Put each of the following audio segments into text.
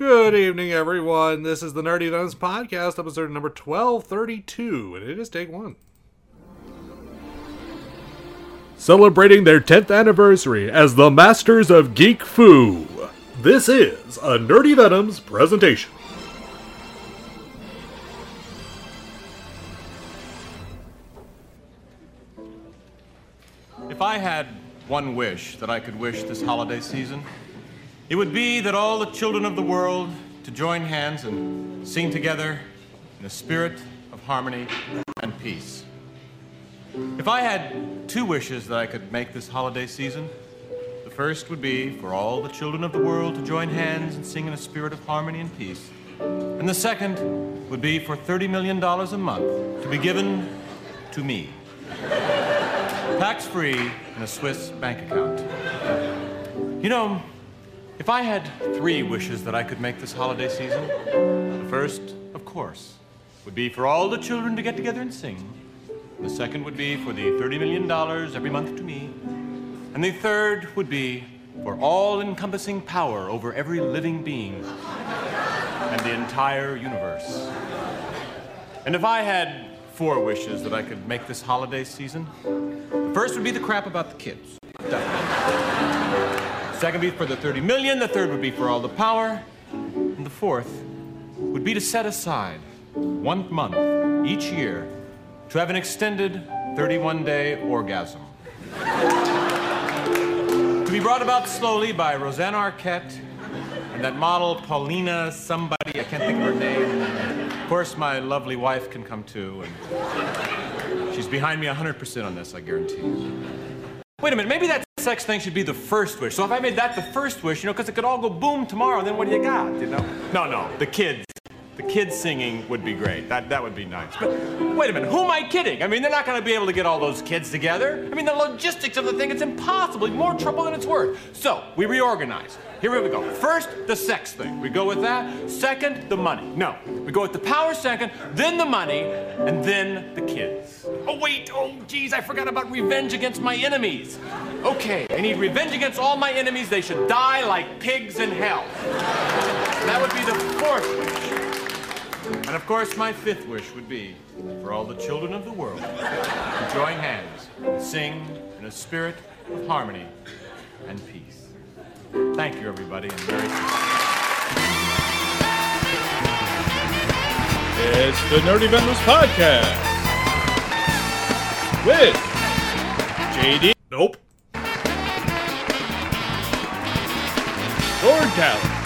Good evening, everyone. This is the Nerdy Venoms Podcast, episode number 1232, and it is take one. Celebrating their 10th anniversary as the Masters of Geek Foo, this is a Nerdy Venoms presentation. If I had one wish that I could wish this holiday season, it would be that all the children of the world to join hands and sing together in a spirit of harmony and peace. If I had two wishes that I could make this holiday season, the first would be for all the children of the world to join hands and sing in a spirit of harmony and peace. And the second would be for $30 million a month to be given to me tax free in a Swiss bank account. You know, if I had three wishes that I could make this holiday season, the first, of course, would be for all the children to get together and sing. The second would be for the $30 million every month to me. And the third would be for all encompassing power over every living being and the entire universe. And if I had four wishes that I could make this holiday season, the first would be the crap about the kids. Definitely. Second would be for the 30 million. The third would be for all the power. And the fourth would be to set aside one month each year to have an extended 31 day orgasm. to be brought about slowly by Rosanna Arquette and that model Paulina somebody, I can't think of her name. Of course, my lovely wife can come too. And she's behind me 100% on this, I guarantee you. Wait a minute, maybe that sex thing should be the first wish. So if I made that the first wish, you know, because it could all go boom tomorrow, then what do you got, you know? No, no, the kids. The kids singing would be great. That, that would be nice. But wait a minute, who am I kidding? I mean, they're not going to be able to get all those kids together. I mean, the logistics of the thing, it's impossible. More trouble than it's worth. So we reorganize. Here we go. First, the sex thing. We go with that. Second, the money. No. We go with the power second, then the money, and then the kids. Oh, wait. Oh, geez, I forgot about revenge against my enemies. Okay, I need revenge against all my enemies. They should die like pigs in hell. That would be the fourth. And of course, my fifth wish would be for all the children of the world to join hands and sing in a spirit of harmony and peace. Thank you, everybody, and Merry Christmas. It's the Nerdy Venoms Podcast with JD. Nope. Lord Callan.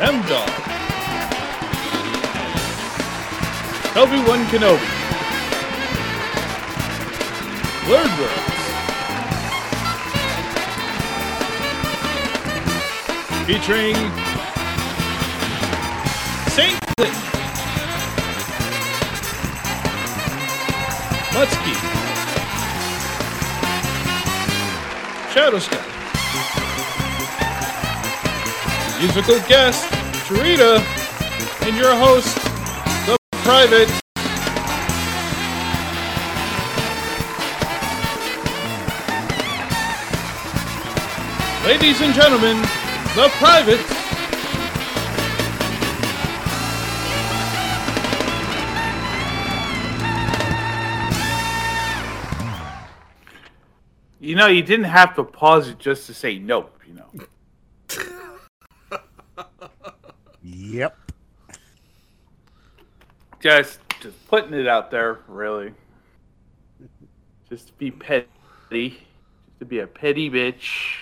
M Dog. Obi Wan Kenobi. Blurred. Featuring Saint Cliff. Mutsky. Shadow Sky. Musical guest, Sharita, and your host, the private. Ladies and gentlemen, the private. You know, you didn't have to pause it just to say nope, you know. Yep. Just just putting it out there, really. Just to be petty. Just to be a petty bitch.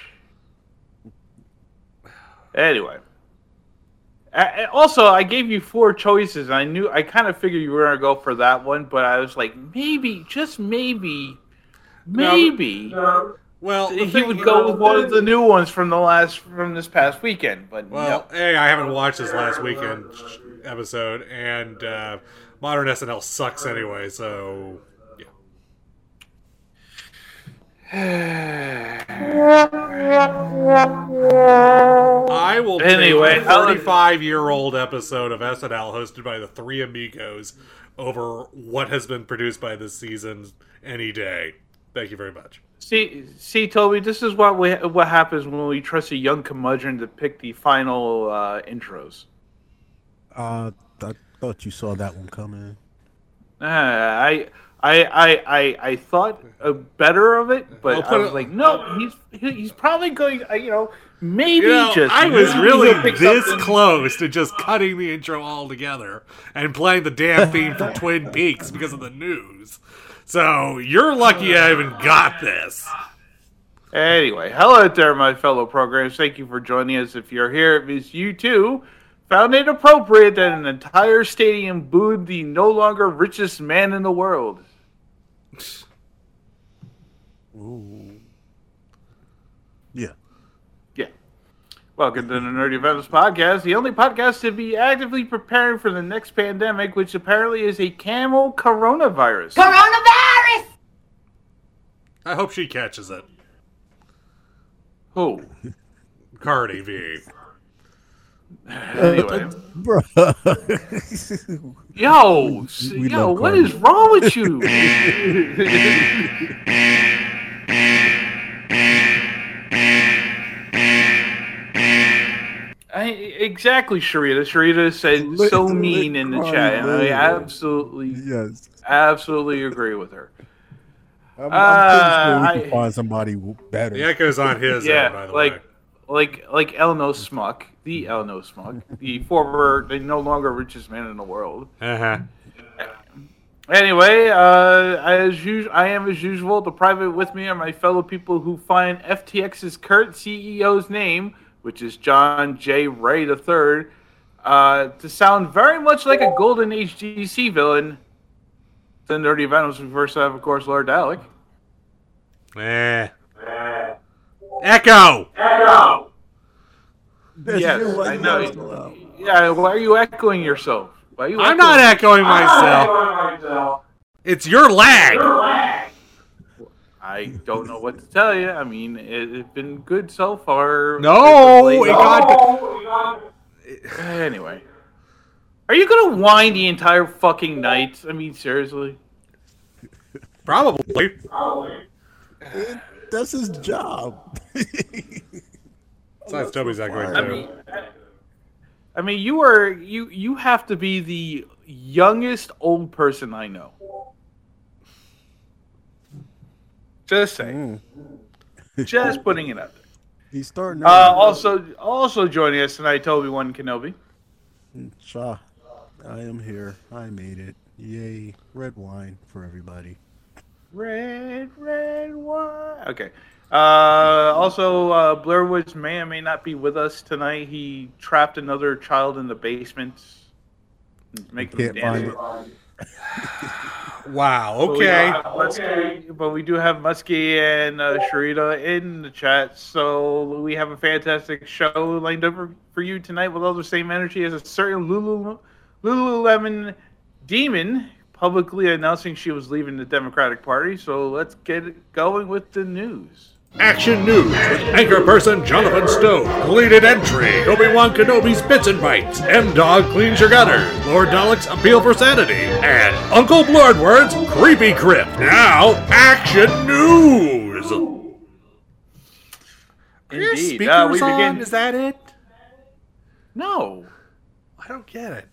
Anyway. A- a- Also, I gave you four choices. And I knew I kind of figured you were gonna go for that one, but I was like, maybe, just maybe, maybe Well, he would go with one of the new ones from the last from this past weekend. But Well, no. hey, I haven't watched this last weekend episode, and uh, modern SNL sucks anyway. So, yeah. I will Anyway, take a I'll- 35 year old episode of SNL hosted by the three amigos over what has been produced by this season any day. Thank you very much. See, see, Toby, this is what we, what happens when we trust a young curmudgeon to pick the final uh, intros. Uh, I thought you saw that one coming. Uh, I, I, I, I, I thought uh, better of it, but I'll I put was it- like, no, he's he's probably going. uh, You know, maybe You know, just I was really this something- close to just cutting the intro all together and playing the damn theme from Twin Peaks because of the news. So you're lucky I even got this. Anyway, hello there, my fellow programmers. Thank you for joining us. If you're here, it means you too found it appropriate that an entire stadium booed the no longer richest man in the world. Yeah. Yeah. Welcome to the Nerdy Venoms Podcast, the only podcast to be actively preparing for the next pandemic, which apparently is a camel coronavirus. Coronavirus! I hope she catches it. Who? Oh. Cardi B. Uh, anyway. Uh, bro. Yo, s- We yo, love what Cardi. is wrong with you? I, exactly, Sharita. Sharita said so mean in the chat, and I absolutely, yes. absolutely agree with her. I'm, I'm Uh, pretty sure we I- can find somebody better. The echo's on his Yeah, end, by the like, way. like, like Elno Smuck, the Elno Smuck, the former, the no longer richest man in the world. Uh-huh. Anyway, uh, as usual, I am as usual. The private with me are my fellow people who find FTX's current CEO's name, which is John J. Ray III, uh, to sound very much like a Golden Age DC villain. The Nerdy Venoms. We first have, of course, Lord Dalek. Eh. Echo! That's yes, I know. Yeah, why are you echoing yourself? Why are you I'm not echoing myself. It's your lag. I don't know what to tell you. I mean, it, it's been good so far. No, It's it late- got. Anyway, are you gonna whine the entire fucking night? I mean, seriously. Probably. That's his job. Besides, Toby's echoing I too. mean, I mean, you are you you have to be the youngest old person I know. Just saying. Just putting it out there. He's starting Uh, also, also joining us tonight, Toby One Kenobi. Shaw, I am here. I made it. Yay. Red wine for everybody. Red, red wine. Okay. Uh, also, uh, Blair Woods may or may not be with us tonight. He trapped another child in the basement, making him dance. find it. Wow. But we Okay. But we do have Muskie and uh, Sharita in the chat, so we have a fantastic show lined up for, for you tonight with all the same energy as a certain Lulu, Lululemon demon publicly announcing she was leaving the Democratic Party. So let's get going with the news. Action news with anchor person Jonathan Stowe. Deleted entry. Obi-Wan Kenobi's bits and bites. M-Dog cleans your gutters. Lord Dalek's appeal for sanity. And Uncle Bloodword's creepy crypt. Now, action news. Are your Indeed. Uh, we on? begin- Is that it? No, I don't get it.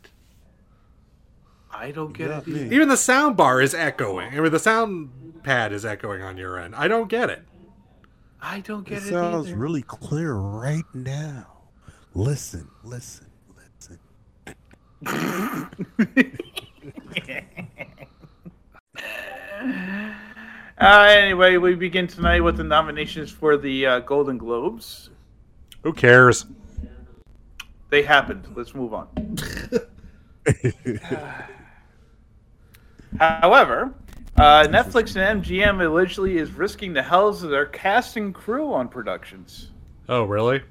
I don't get Got it. either. me. Even the sound bar is echoing. I mean, the sound pad is echoing on your end. I don't get it. I don't It get it. sounds either. really clear right now. Listen, listen, listen. Uh, anyway, we begin tonight with the nominations for the uh, Golden Globes. Who cares? They happened. Let's move on. However, uh, Netflix and MGM allegedly is risking the hells of their cast and crew on productions. Oh, really?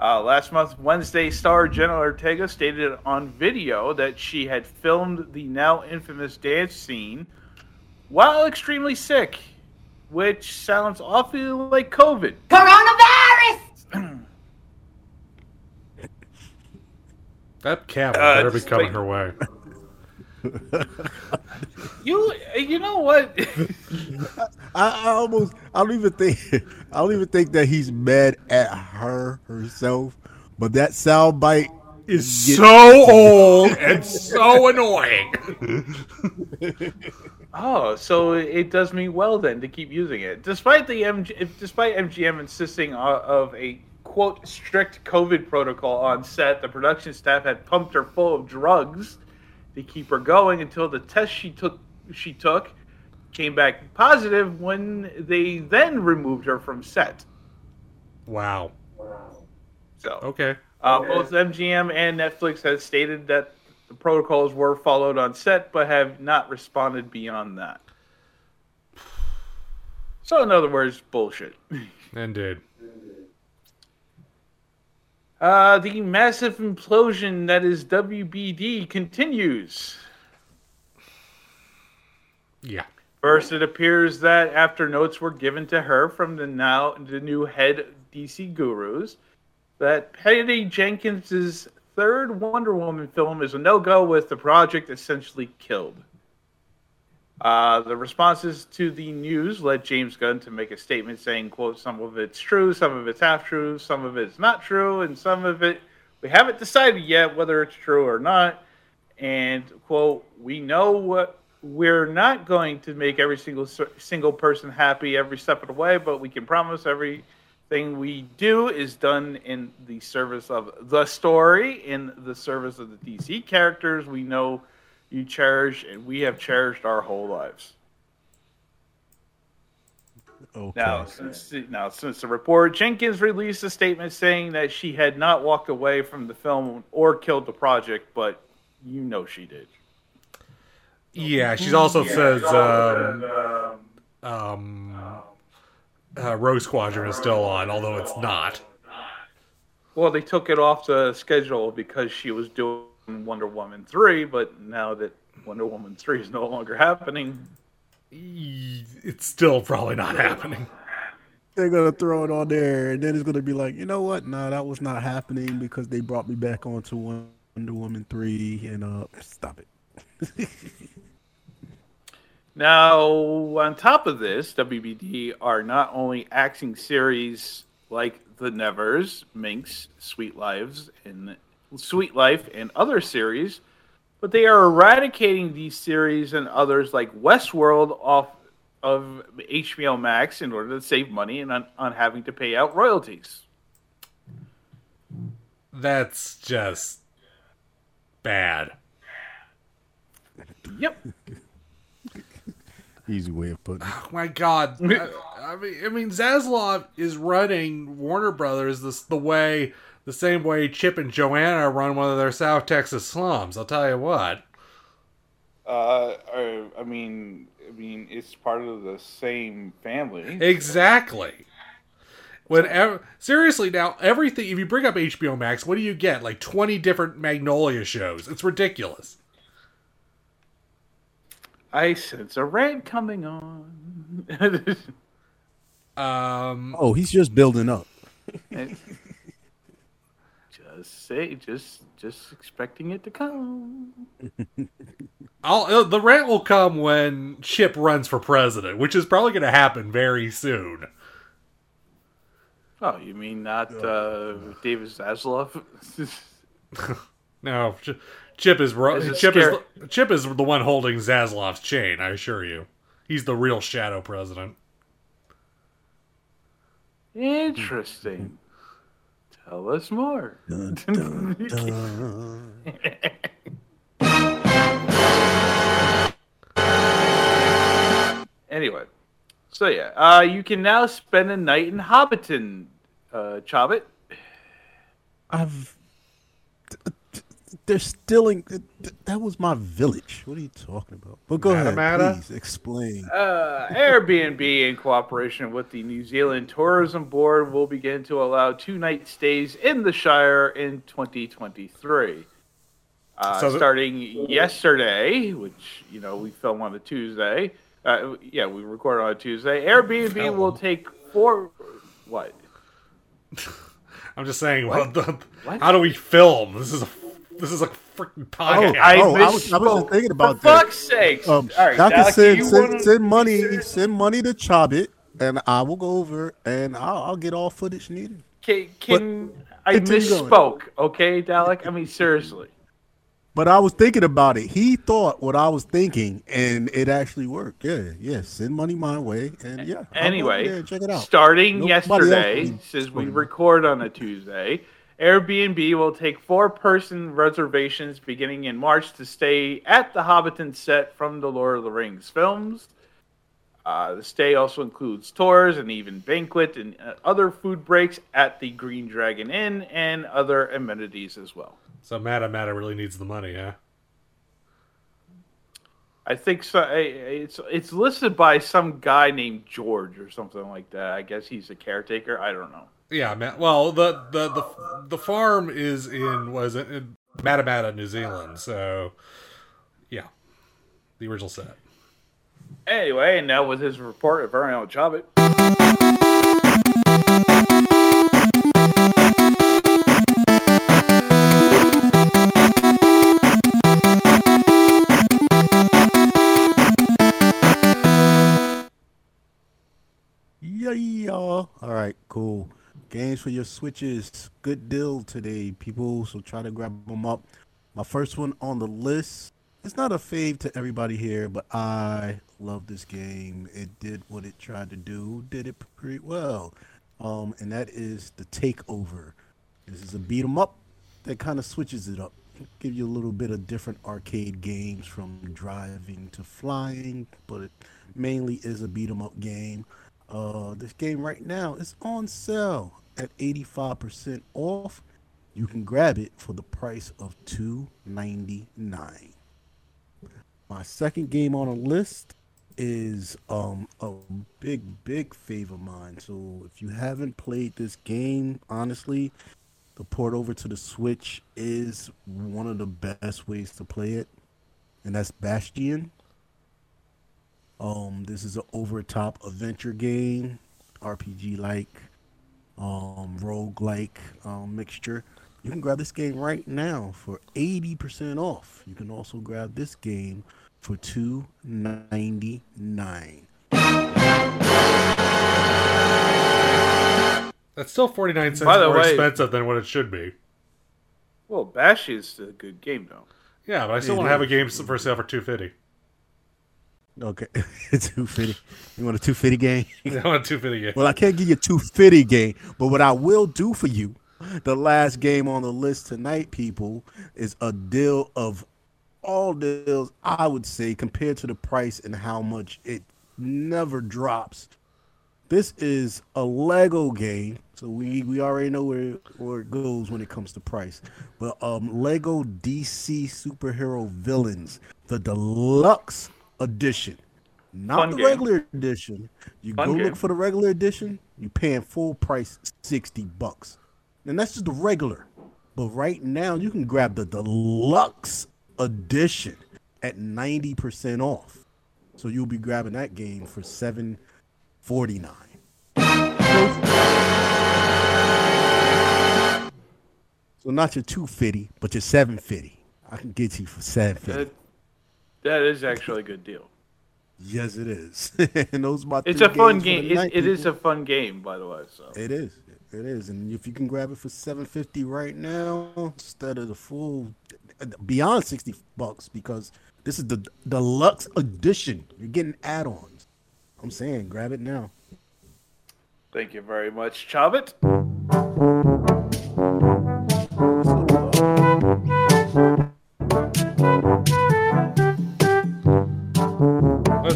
Uh, last month, Wednesday star Jenna Ortega stated on video that she had filmed the now infamous dance scene while extremely sick, which sounds awfully like COVID. Coronavirus! That cat Uh, better be coming like- her way. You you know what? I, I almost I don't even think I don't even think that he's mad at her herself, but that sound bite Is Get- so old and so annoying. oh, so it does me well then to keep using it, despite the MG, despite MGM insisting of a quote strict COVID protocol on set. The production staff had pumped her full of drugs to keep her going until the test she took she took came back positive when they then removed her from set. Wow. So Okay. Uh, both MGM and Netflix have stated that the protocols were followed on set, but have not responded beyond that. So, in other words, bullshit. Indeed. Uh, the massive implosion that is WBD continues. Yeah. First, it appears that after notes were given to her from the now the new head DC gurus, that Patty Jenkins's third Wonder Woman film is a no go with the project essentially killed. Uh, the responses to the news led James Gunn to make a statement saying, "quote Some of it's true, some of it's half true, some of it's not true, and some of it we haven't decided yet whether it's true or not." And quote, "We know what we're not going to make every single single person happy every step of the way, but we can promise everything we do is done in the service of the story, in the service of the DC characters we know you cherish and we have cherished our whole lives. Okay. Now, since now since the report, Jenkins released a statement saying that she had not walked away from the film or killed the project, but you know she did. Yeah, she also says um, um, uh, Rogue Squadron is still on, although it's not. Well, they took it off the schedule because she was doing Wonder Woman 3, but now that Wonder Woman 3 is no longer happening, It's still probably not happening. They're gonna throw it on there, and then it's gonna be like, you know what? No, that was not happening because they brought me back onto Wonder Woman three, and uh, stop it. Now, on top of this, WBD are not only axing series like The Nevers, Minx, Sweet Lives, and Sweet Life, and other series, but they are eradicating these series and others like Westworld off of HBO Max in order to save money and on, on having to pay out royalties. That's just bad. Yep. Easy way of putting it. Oh my god. I, I mean I mean Zaslav is running Warner Brothers this the way the same way Chip and Joanna run one of their South Texas slums. I'll tell you what. Uh, I, I mean, I mean, it's part of the same family. Exactly. When seriously now everything if you bring up HBO Max, what do you get? Like 20 different Magnolia shows. It's ridiculous. I sense a rant coming on. Um Oh, he's just building up. Say, just, just expecting it to come. I'll, uh, the rant will come when Chip runs for president, which is probably going to happen very soon. Oh, you mean not uh, David Zaslav? No, Chip is Is Chip is scary? the, Chip is the one holding Zaslav's chain. I assure you, he's the real shadow president. Interesting. Tell us more. Dun, dun, dun. Anyway, so yeah, uh, you can now spend a night in Hobbiton, uh, Chobbit. I've. They're stealing. That was my village. What are you talking about? But go Matta ahead, Matta? please explain. Uh, Airbnb, in cooperation with the New Zealand Tourism Board, will begin to allow two night stays in the Shire in 2023. Uh, So the- starting yesterday, which you know we film on a Tuesday. Uh, yeah, we record on a Tuesday. Airbnb Film. will take four. What? I'm just saying, what? the, What? how do we film? This is a this is a freaking Okay, podcast. I oh, I was- I was just thinking about For that. fuck's sake! Um, All right, y'all can do send, you send, wanna- send money, send money to Chobit, and I will go over and I'll, I'll get all footage needed. Can, can I misspoke? Okay, Dalek. I mean, seriously. But I was thinking about it. He thought what I was thinking, and it actually worked. Yeah, yeah. Send money my way, and yeah. I'll go over there Anyway, check it out. starting Nobody yesterday, since we record on a Tuesday, Airbnb will take four-person reservations beginning in March to stay at the Hobbiton set from the Lord of the Rings films. Uh, the stay also includes tours and even banquet and uh, other food breaks at the Green Dragon Inn and other amenities as well. So Matamata really needs the money, huh? I think so. It's it's listed by some guy named George or something like that. I guess he's a caretaker. I don't know. Yeah, man. Well, the the the the farm is in was it in Matamata, New Zealand. So, yeah, the original set. Anyway, and that was his report of Ariel Chabot. Yeah, yeah. All right, cool. Games for your switches. Good deal today, people. So try to grab them up. My first one on the list. It's not a fave to everybody here, but I love this game. It did what it tried to do. Did it pretty well. Um, and that is the Takeover. This is a beat 'em up that kind of switches it up. Give you a little bit of different arcade games from driving to flying, but it mainly is a beat 'em up game. Uh, this game right now is on sale at 85% off. You can grab it for the price of $2.99. My second game on the list is um a big big favor of mine. So if you haven't played this game, honestly, the port over to the Switch is one of the best ways to play it, and that's Bastion. Um, this is an over top adventure game, RPG like, um, rogue like um, mixture. You can grab this game right now for 80% off. You can also grab this game for $2.99. That's still forty nine cents By the more way- expensive than what it should be. Well, Bash is a good game though. Yeah, but I still It want to have a is. game for sale for two fifty. Okay, 250. You want a 250 game? I want two fifty. Yeah. Well, I can't give you a 250 game, but what I will do for you, the last game on the list tonight, people, is a deal of all deals, I would say, compared to the price and how much it never drops. This is a Lego game, so we, we already know where, where it goes when it comes to price. But um, Lego DC Superhero Villains, the deluxe edition, not Fun the game. regular edition. You Fun go game. look for the regular edition, you paying full price sixty bucks, and that's just the regular. But right now, you can grab the deluxe edition at ninety percent off. So you'll be grabbing that game for seven forty nine. So not your two fifty, but your seven fifty. I can get you for seven fifty. That, is actually a good deal. Yes, it is. and those my It's a fun game. It, night, it is a fun game, by the way. So It is. It is. And if you can grab it for 750 right now instead of the full beyond 60 bucks because this is the deluxe edition. You're getting add-ons. I'm saying grab it now. thank you very much, Chabot.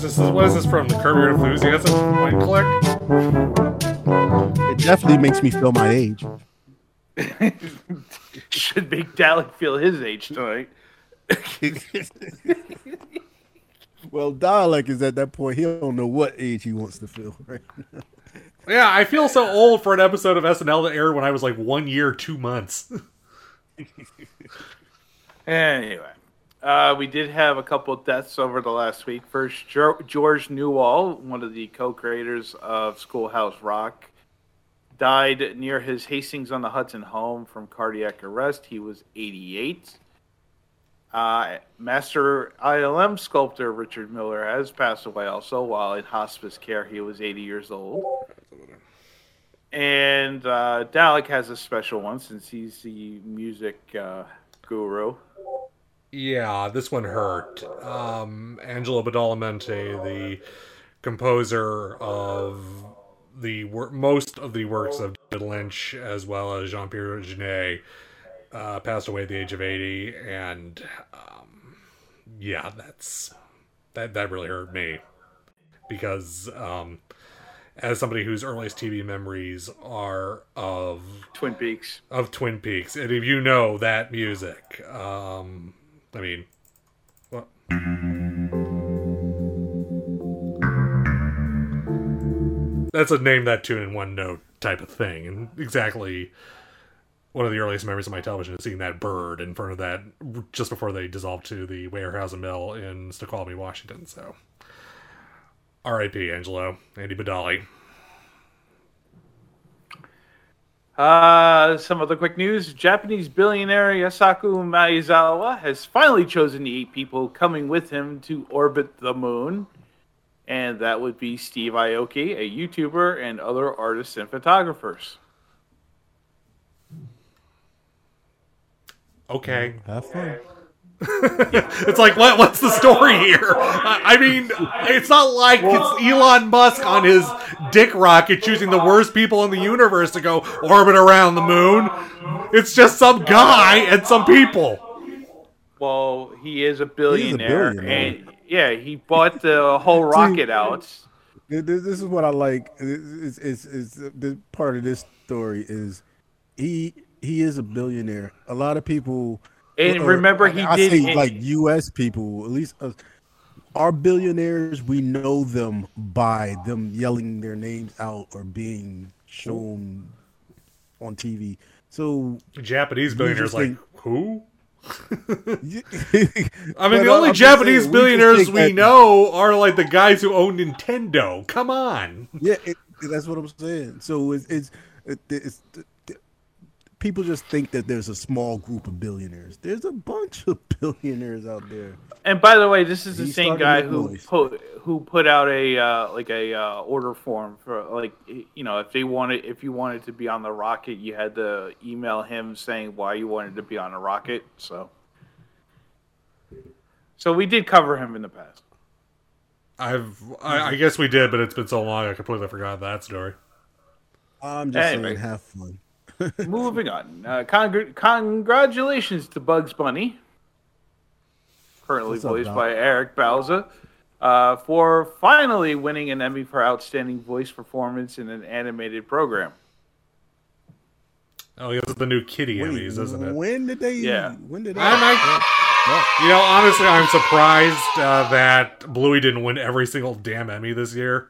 This? What is this from? The Curb Your Enthusiasm? Point click. It definitely makes me feel my age. Should make Dalek feel his age tonight. Well, Dalek is at that point. He don't know what age he wants to feel right now. Yeah, I feel so old for an episode of SNL that aired when I was like one year, two months. Anyway, uh, we did have a couple deaths over the last week. First, George Newall, one of the co-creators of Schoolhouse Rock, died near his Hastings on the Hudson home from cardiac arrest. He was 88. Uh, master ILM sculptor Richard Miller has passed away also while in hospice care. He was 80 years old. And uh, Dalek has a special one since he's the music uh, guru. Yeah, this one hurt. Um, Angelo Badalamenti, the composer of the wor- most of the works of David Lynch, as well as Jean Pierre Jeunet, uh, passed away at the age of eighty, and um, yeah, that's that that really hurt me because um, as somebody whose earliest TV memories are of Twin Peaks. of Twin Peaks, and if you know that music, um, I mean, what? That's a name that tune in one note type of thing, and exactly one of the earliest memories of my television is seeing that bird in front of that just before they dissolved to the Weyerhaeuser Mill in Snoqualmie, Washington. So, R.I.P. Angelo, Andy Badale. Uh, some other quick news. Japanese billionaire Yusaku Maezawa has finally chosen the eight people coming with him to orbit the moon. And that would be Steve Aoki, a YouTuber, and other artists and photographers. Okay. Have fun. It's like, what? What's the story here? I I mean, it's not like it's Elon Musk on his dick rocket choosing the worst people in the universe to go orbit around the moon. It's just some guy and some people. Well, he is a billionaire, billionaire. and yeah, he bought the whole rocket out. This, this is what I like. Is is is the part of this story is he he is a billionaire. A lot of people. And or- remember, he I did say like U.S. people, at least uh, our billionaires. We know them by them yelling their names out or being shown on TV. So Japanese billionaires just like who? I I mean, the only Japanese billionaires we know are like the guys who own Nintendo. Come on. Yeah, it, that's what I'm saying. So it's it's, it, it's people just think that there's a small group of billionaires. There's a bunch of billionaires out there. And by the way, this is the He same guy who put who put out a uh, like a uh, order form for like you know if they wanted if you wanted to be on the rocket, you had to email him saying why you wanted to be on a rocket. So, so we did cover him in the past. I've, I, I guess we did, but it's been so long I completely forgot that story. I'm just Anyway. saying, have fun. Moving on. Uh, congr- congratulations to Bugs Bunny, currently What's voiced Doc? by Eric Bauza, uh, for finally winning an Emmy for Outstanding Voice Performance in an Animated Program. Oh, this is the new Kitty Emmys, isn't it? When did they? Yeah. When did they? I'm You know, honestly, I'm surprised uh, that Bluey didn't win every single damn Emmy this year.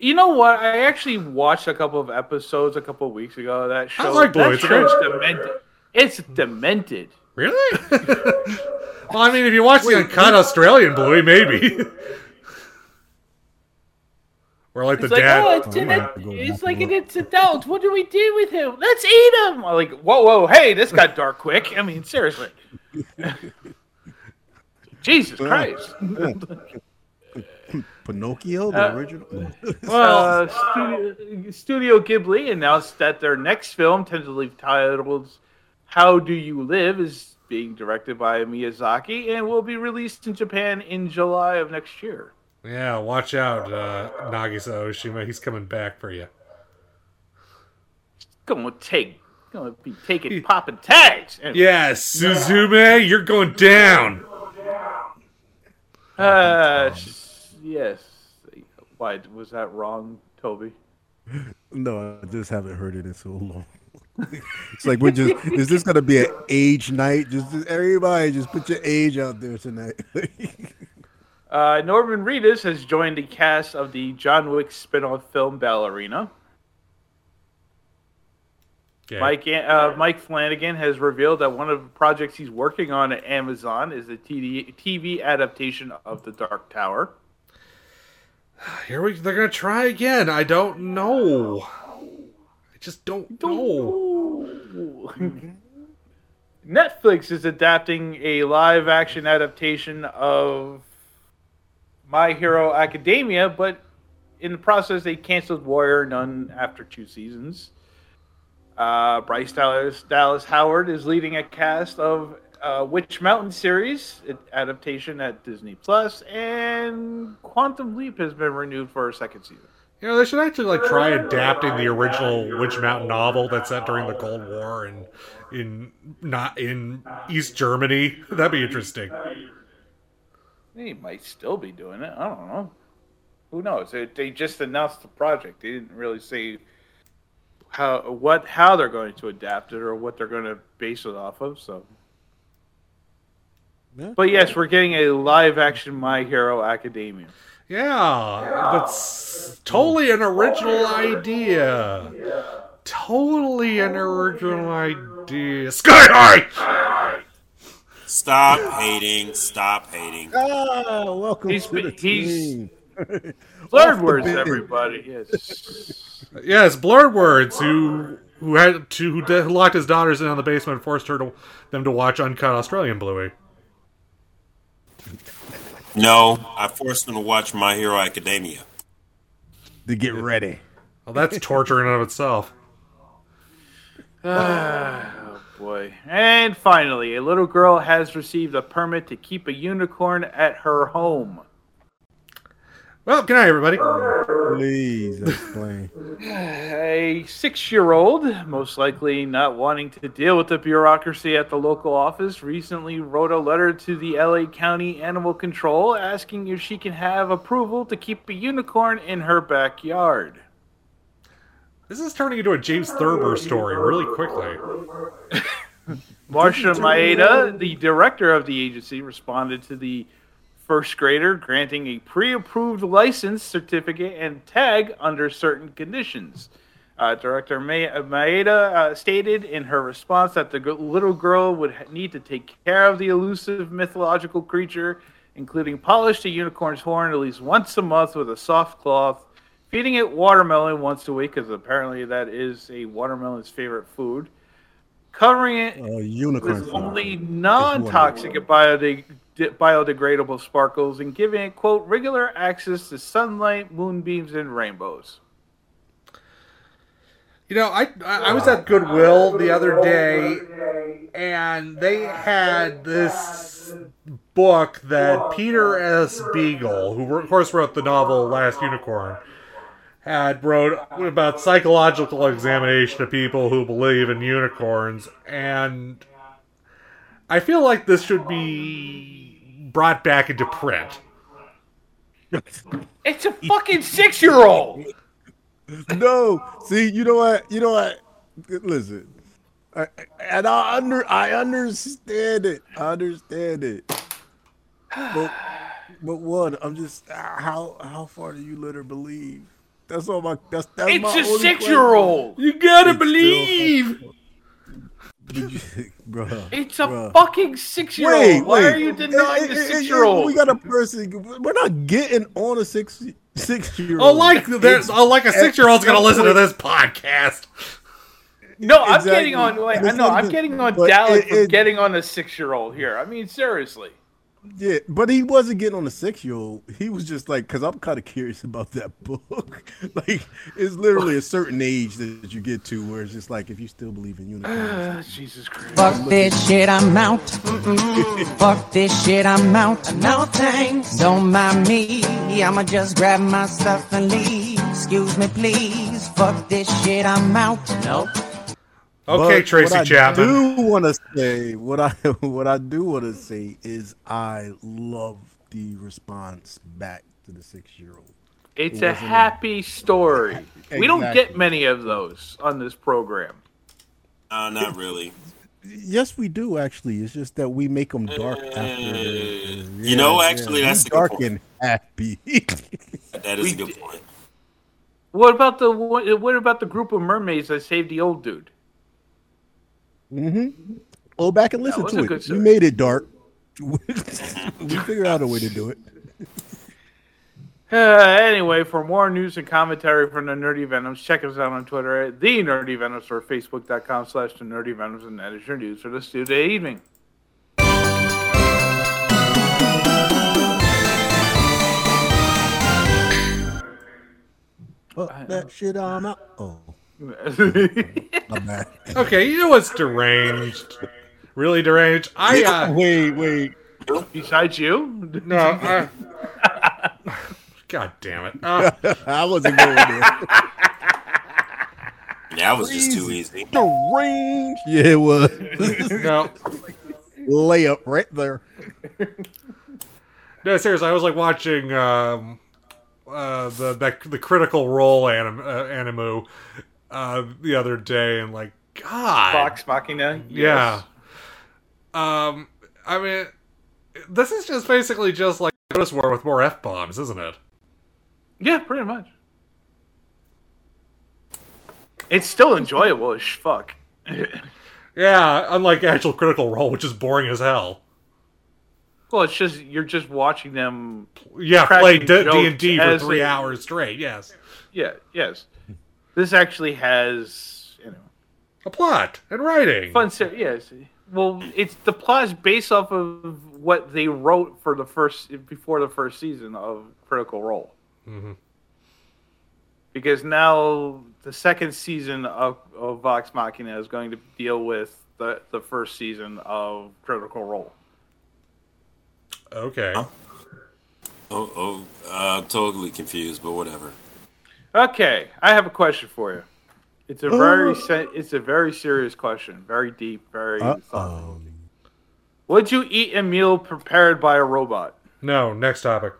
You know what? I actually watched a couple of episodes a couple of weeks ago. of That show, I like Blue. that It's a show's demented. It's demented. Really? well, I mean, if you watch the uncut Australian Bluey, maybe. Or like the like, dad. oh, it's, Oh, we an, might have to go it's like and an it's adult. What do we do with him? Let's eat him. I'm like, whoa, whoa, hey, this got dark quick. I mean, seriously. Jesus Christ. Pinocchio, the original. Uh, Studio, Studio Ghibli announced that their next film, tentatively titled "How Do You Live," is being directed by Miyazaki and will be released in Japan in July of next year. Yeah, watch out, uh, Nagisa Oshima. He's coming back for you. Gonna take, gonna be taking popping tags. And, Yeah, Suzume, you're going down. Uh, yes. Why was that wrong, Toby? No, I just haven't heard it in so long. it's like we're just. Is this gonna be an age night? Just everybody, just put your age out there tonight. Uh, Norman Reedus has joined the cast of the John Wick spin-off film Ballerina. Okay. Mike uh, Mike Flanagan has revealed that one of the projects he's working on at Amazon is a TV, TV adaptation of The Dark Tower. Here we they're gonna try again. I don't know. I just don't know. Netflix is adapting a live action adaptation of My Hero Academia, but in the process, they canceled Warrior Nun after two seasons. Uh, Bryce Dallas, Dallas Howard is leading a cast of uh, Witch Mountain series adaptation at Disney Plus, and Quantum Leap has been renewed for a second season. You know, they should actually like try adapting the original Witch Mountain novel that's set during the Cold War and in not in East Germany. That'd be interesting. They might still be doing it. I don't know. Who knows? They, they just announced the project. They didn't really say how what how they're going to adapt it or what they're going to base it off of. So, Yeah. but yes, we're getting a live action My Hero Academia. Yeah, that's totally an original idea. Totally an original idea. Sky High! Stop hating. Stop hating. Ah, welcome He's- to the he's- team. Blurred words, bin. everybody. Yes. Yes, Blurred Words, who who had to who de- locked his daughters in on the basement and forced her to them to watch uncut Australian Bluey. No, I forced them to watch My Hero Academia. to get ready. Well, that's torture in and of itself. oh boy. And finally, a little girl has received a permit to keep a unicorn at her home. Well, good night, everybody. Please explain. A six year old, most likely not wanting to deal with the bureaucracy at the local office, recently wrote a letter to the LA County Animal Control asking if she can have approval to keep a unicorn in her backyard. This is turning into a James Thurber story really quickly. Marcia Mayeda, the director of the agency, responded to the first grader granting a pre approved license certificate and tag under certain conditions. Uh, Director Ma- Mayeda uh, stated in her response that the g- little girl would ha- need to take care of the elusive mythological creature, including polish the unicorn's horn at least once a month with a soft cloth, feeding it watermelon once a week, because apparently that is a watermelon's favorite food, covering it Uh, unicorn. with only non-toxic and biode- biodegradable sparkles and giving it quote regular access to sunlight, moonbeams, and rainbows. You know, I I was at Goodwill the other day, and they had this book that Peter S. Beagle, who of course wrote the novel Last Unicorn, had wrote about psychological examination of people who believe in unicorns, and I feel like this should be brought back into print. It's a fucking six-year-old. No, see, you know what? You know what? Listen, I, I- and I under I understand it. I understand it. But but what? I'm just how how far do you let her believe? That's all my that's that's It's my a six-year-old. You gotta It's believe. Question. Did you, bruh, It's a bruh. fucking six-year-old. Wait, Why wait. are you denying the eh, eh, eh, six-year-old? We got a person. We're not getting on a six six year old. Oh, old. like there's, oh, like a six year old's gonna listen to this podcast. No, I'm getting on. Like, Listen, no, I'm getting on Dallas it- for getting on a six-year-old here. I mean, seriously. Yeah, but he wasn't getting on a six year old. He was just like, because I'm kind of curious about that book. like, it's literally a certain age that you get to where it's just like, if you still believe in unicorns. Ah, Jesus Christ. Fuck this shit, I'm out. Fuck this shit, I'm out. No thanks. Don't mind me. I'ma just grab my stuff and leave. Excuse me, please. Fuck this shit, I'm out. Nope. Okay, But Tracy what I Chapman. do want to say, what I what I do want to say is, I love the response back to the six year old. It's It a wasn't- happy story. We don't get many of those on this program. Uh, not really. Yes, we do actually. It's just that we make them dark after. Uh, you know, actually, that's a good dark point. and happy. That is We a good did- point. What about the what what about the group of mermaids that saved the old dude? Mm-hmm. Go back and listen to it. We made it dark. we figured out a way to do it. Uh, anyway, for more news and commentary from the Nerdy Venoms, check us out on Twitter at the Nerdy Venoms or Facebook.com slash the Nerdy Venoms, and that is your news for this Tuesday evening. Fuck that shit, I'm out. Oh. Okay, you know what's deranged? Really deranged? I uh, wait, wait. Besides you? no. I, God damn it! Uh, I wasn't going there. That was just too easy. The range. Yeah, it was. no, Layup right there. no, seriously. I was like watching um, uh, the that, the Critical Role anim, uh, animu uh, the other day, and like, God, Vox Machina? Yeah. Um, I mean, this is just basically just like Notice War with more f bombs, isn't it? Yeah, pretty much. It's still enjoyable as fuck. Yeah, unlike actual Critical Role, which is boring as hell. well, it's just you're just watching them. Yeah, play D and D for three hours straight. Yes, Yeah, yes. This actually has you know a plot and writing. fun. Ser- yes. Well, it's the plot is based off of what they wrote for the first before the first season of Critical Role. Mhm. Because now the second season of, of Vox Machina is going to deal with the, the first season of Critical Role. Okay. Oh, oh, uh, totally confused, but whatever. Okay, I have a question for you. It's a very se- it's a very serious question, very deep, very thoughtful. Would you eat a meal prepared by a robot? No, next topic.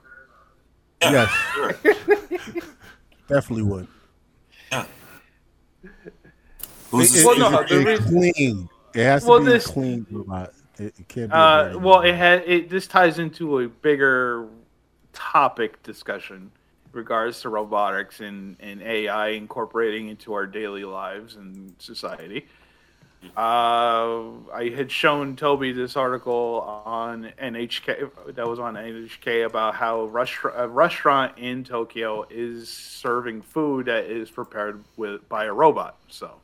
Yes, definitely would. Who's It, Well, no, speaker? it, the clean. It has to Well, be this- clean robot. It, it can't be. Uh, dirty well, robot. it had it. This ties into a bigger topic discussion in regards to robotics and, and AI incorporating into our daily lives and society. Uh, I had shown Toby this article on NHK that was on NHK about how a restaurant in Tokyo is serving food that is prepared with by a robot. So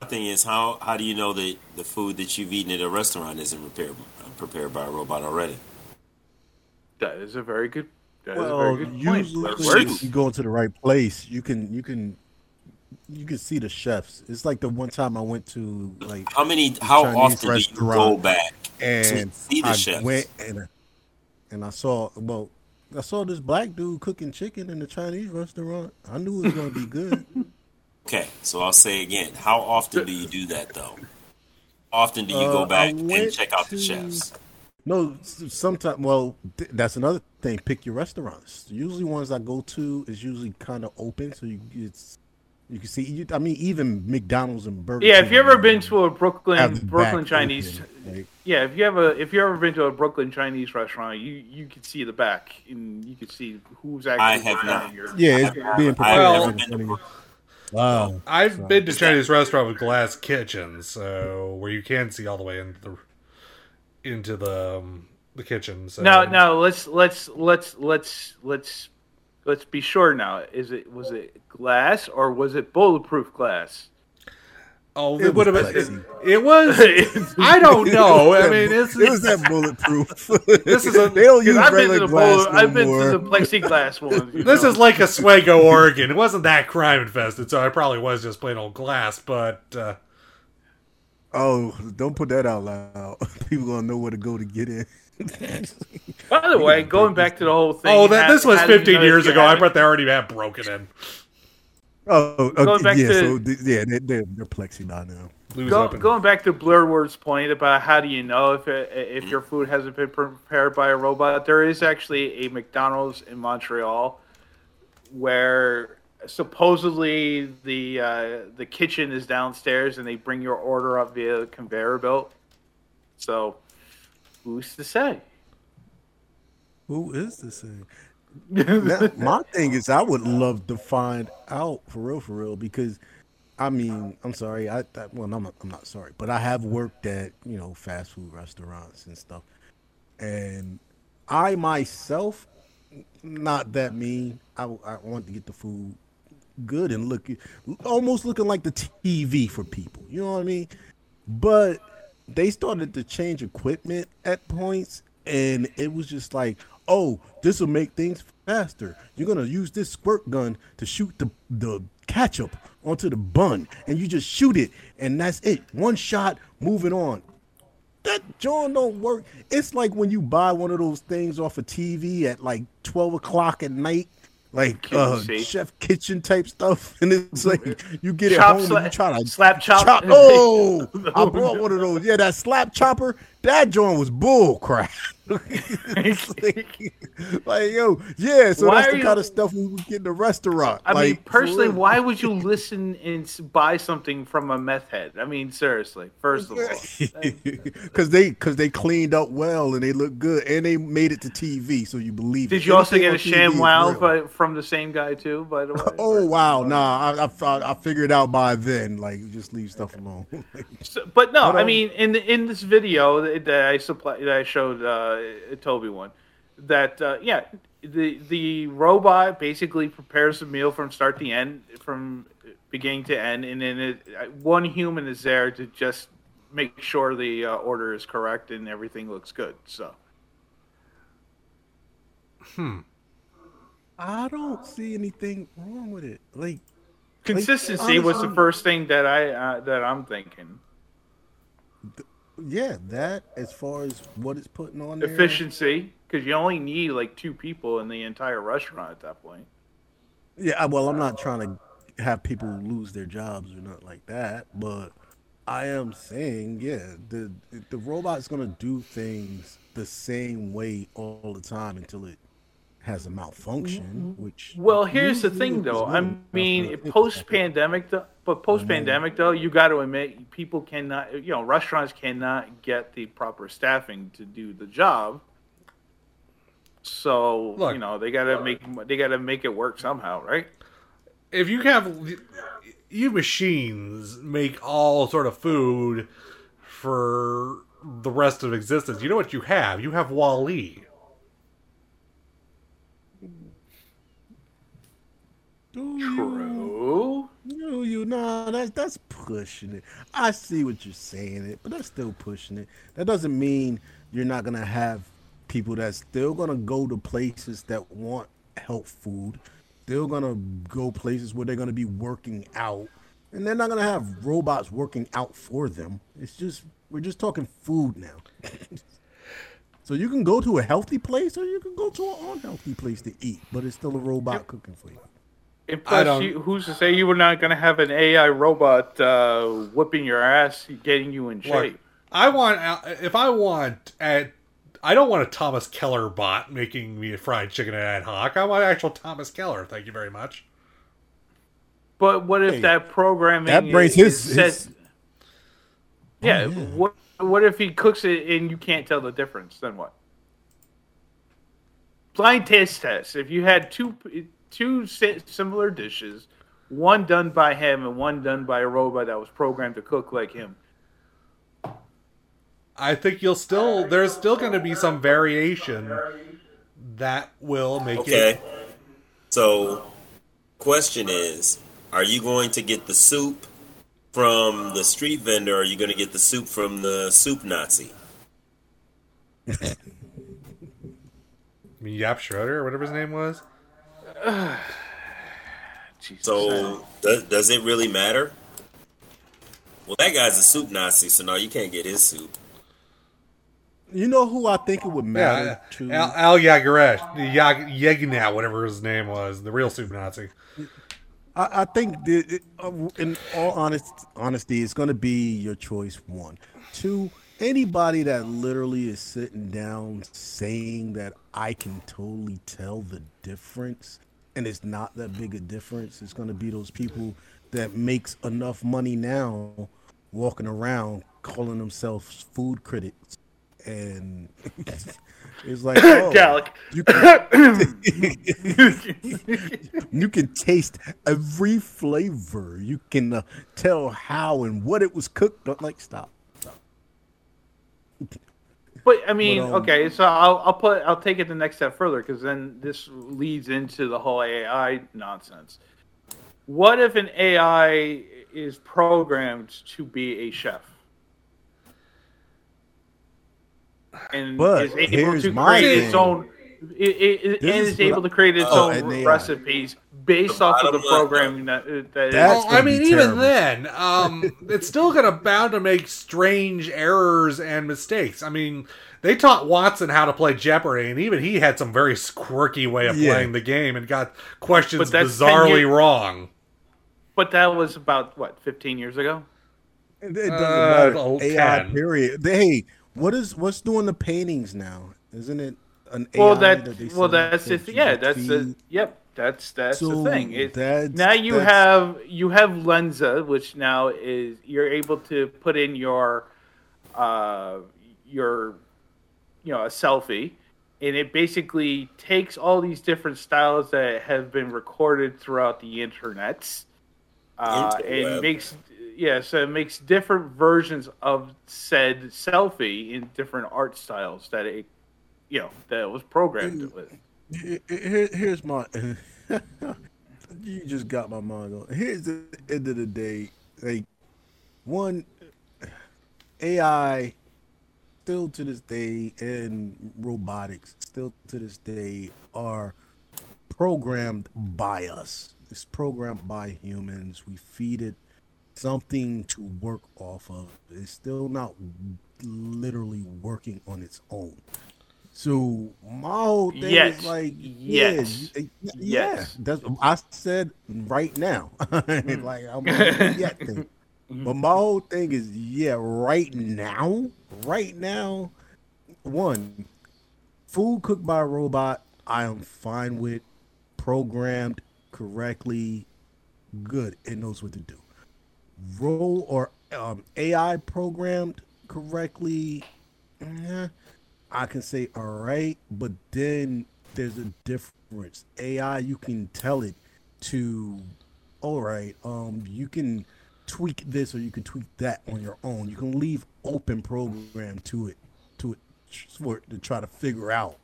The thing is, how how do you know that the food that you've eaten at a restaurant isn't prepared prepared by a robot already? That is a very good. That is a Well, very good usually That when you go into the right place, you can you can you can see the chefs. It's like the one time I went to like How many? How Chinese often do you go back and to see the I chefs? went and and I saw well I saw this black dude cooking chicken in the Chinese restaurant. I knew it was gonna be good. Okay, so I'll say again. How often do you do that, though? Often do you Uh, go I back and check out the chefs? No, sometimes. Well, th- that's another thing. Pick your restaurants. Usually, ones I go to is usually kind of open, so you it's you can see. You, I mean, even McDonald's and Burger. Yeah, if King you ever been to a Brooklyn Brooklyn Chinese, open, like, yeah, if you have a if you ever been to a Brooklyn Chinese restaurant, you you can see the back and you can see who's actually. I have not. on your- yeah, it's being prepared Well- right in front of you. Wow. I've So- been to Chinese restaurant with glass kitchens, so where you can see all the way into the into the um, the kitchen. So No, now let's let's let's let's let's let's be sure. Now, is it was it glass or was it bulletproof glass? oh, It it would have been. It, it was. I don't know. I mean, it's, it was that bulletproof. This is a- they don't use I've been to regular the glass bullet, no I've been more. to the plexiglass ones. This know? is like a Oswego, Oregon. It wasn't that crime infested, so I probably was just plain old glass. But uh, Oh, don't put that out loud. People gonna know where to go to get in. By the way, going back to the whole thing. oh, that how- this was how do you 15 know years ago. I bet they already had broken in. Oh, Going okay, back yeah. to- so yeah, they, they're they're plexi now. now. Go, going back to Blurword's point about how do you know if it, if your food hasn't been prepared by a robot, there is actually a McDonald's in Montreal where supposedly the uh, the kitchen is downstairs and they bring your order up via conveyor belt. So, who's to say? Who is this thing? Now, my thing is, I would love to find out for real, for real, because I mean, I'm sorry, I, I well, I'm not, I'm not sorry, but I have worked at you know fast food restaurants and stuff, and I myself, not that mean. I, I want to get the food good and look almost looking like the TV for people. You know what I mean? But they started to change equipment at points, and it was just like, oh, this will make things faster. You're gonna use this squirt gun to shoot the the ketchup onto the bun, and you just shoot it, and that's it. One shot, moving on. That John don't work. It's like when you buy one of those things off a TV at like twelve o'clock at night, like uh, chef kitchen type stuff, and it's like you get it Chop home sla- and you try to slap chop. chop. Oh, I brought one of those. Yeah, that slap chopper. That joint was bull crap. Like, like, yo, yeah. So Why that's the you- kind of stuff we would get in the restaurant. I mean, Like, for personally, why would you listen and buy something from a meth head? I mean, seriously. First of all, Because they because they cleaned up well and they look good and they made it to TV, so you believe. It. Did it. you also get a sham wow by, from the same guy too? By the way. Oh wow, nah, I, I I figured out by then. Like, just leave stuff alone. So- but no, But, I um, mean, in the, in this video that that I supply that I showed uh, Toby one, that uh, yeah, the the robot basically prepares the meal from start to end, from beginning to end, and then it, uh, one human is there to just make sure the uh, order is correct and everything looks good. So hmm, I don't see anything wrong with it. Like, consistency was the first thing that I uh, that I'm thinking. Yeah, that as far as what it's putting on there. Efficiency, because you only need like two people in the entire restaurant at that point. Yeah, well, I'm not trying to have people lose their jobs or nothing like that, but I am saying, yeah, the the robot's gonna do things the same way all the time until it has a malfunction. Mm-hmm. Which Well, here's the thing, though. I mean, post pandemic, though, but post pandemic, mm-hmm. though, you got to admit, people cannot, you know, restaurants cannot get the proper staffing to do the job. So Look. you know they gotta make they gotta make it work somehow, right? if you have you machines make all sort of food for the rest of existence, you know what you have? You have Wally. True. No, you no, that's that's pushing it. I see what you're saying it, but that's still pushing it. That doesn't mean you're not gonna have people that's still gonna go to places that want health food. They're gonna go places where they're gonna be working out, and they're not gonna have robots working out for them. It's just we're just talking food now. so you can go to a healthy place, or you can go to an unhealthy place to eat, but it's still a robot cooking for you. And plus, you, who's to say you were not going to have an AI robot uh, whipping your ass, getting you in Look, shape? I want if I want at I don't want a Thomas Keller bot making me a fried chicken at ad hoc. I want actual Thomas Keller. Thank you very much. But what if Hey, that programming that brings is- his- is his- set- yeah, yeah. What what if he cooks it and you can't tell the difference? Then what? Blind taste test. If you had two two similar dishes, one done by him and one done by a robot that was programmed to cook like him, I think you'll still there's still going to be some variation that will make it. Okay. it. So, question is, are you going to get the soup from the street vendor, or are you going to get the soup from the soup Nazi? I mean, Yap Schroeder or whatever his name was. Jesus. So, does, does it really matter? Well, that guy's a soup Nazi, so no, you can't get his soup. You know who I think it would matter Yeah, to? Al, Al Yagaresh, Yag, Yegna, whatever his name was, the real soup Nazi. I, I think that it, uh, in all honest honesty, it's going to be your choice. One, two. Anybody that literally is sitting down saying that I can totally tell the difference, and it's not that big a difference. It's going to be those people that makes enough money now, walking around calling themselves food critics, and it's like, oh, Gallic. you can, you can taste every flavor. You can uh, tell how and what it was cooked. on. Like, stop. stop. But I mean, um, okay, so I'll I'll put I'll take it the next step further because then this leads into the whole AI nonsense. What if an AI is programmed to be a chef? And But is able to create its own it, it, it- and is able I- to create its Oh, own recipes based off of the bottom programming that, that That's Well, I mean, be even then, um, it's still gonna bound to make strange errors and mistakes. I mean, they taught Watson how to play Jeopardy, and even he had some very quirky way of Yeah. playing the game and got questions But that's 10 bizarrely years- wrong. but that was about what 15 years ago It, it doesn't Uh, matter. oh, AI 10. period. Hey, what is what's doing the paintings now? Isn't it an well AI that, they well that's that it yeah that's the yep that's that's So the thing. It, that's- now you that's- have you have Lensa which now is you're able to put in your uh your you know a selfie and it basically takes all these different styles that have been recorded throughout the internets uh, and makes yeah so it makes different versions of said selfie in different art styles that it you know that it was programmed with Here- here- here's my. you just got my mind on. Here's the end of the day. Like one AI, still to this day, and robotics still to this day are programmed by us. It's programmed by humans. We feed it something to work off of. It's still not literally working on its own. So my whole thing Yes. is like, Yes. yeah, yeah, Yes. That's I said right now. like I'm yeah thing. But my whole thing is, yeah, right now, right now, one, food cooked by a robot, I am fine with, programmed correctly, good. It knows what to do. Roll or um, AI programmed correctly, eh, I can say all right, but then there's a difference. AI, you can tell it to, all right, um, you can tweak this or you can tweak that on your own. You can leave open program to it, to it for it to try to figure out.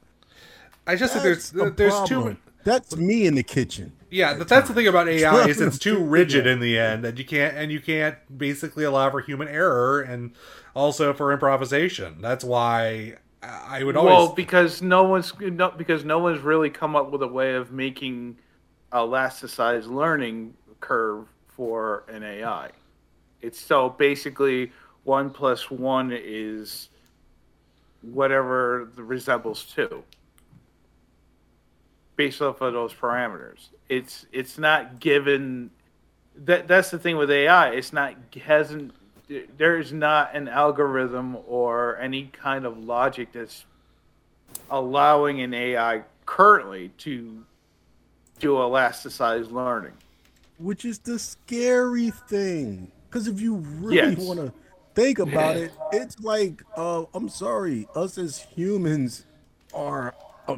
I just think That's there's the there's too problem. That's me in the kitchen. Yeah, but that's the thing about AI is it's too rigid in the end that you can't and you can't basically allow for human error and also for improvisation. That's why I would always well because no one's no, because no one's really come up with a way of making a elasticized learning curve for an AI. It's so basically one plus one is whatever the resembles two based off of those parameters. It's it's not given that that's the thing with AI. It's not hasn't there's not an algorithm or any kind of logic that's allowing an AI currently to do elasticized learning. which is the scary thing. Because if you really Yes. want to think about it, it's like, uh, I'm sorry, us as humans are uh,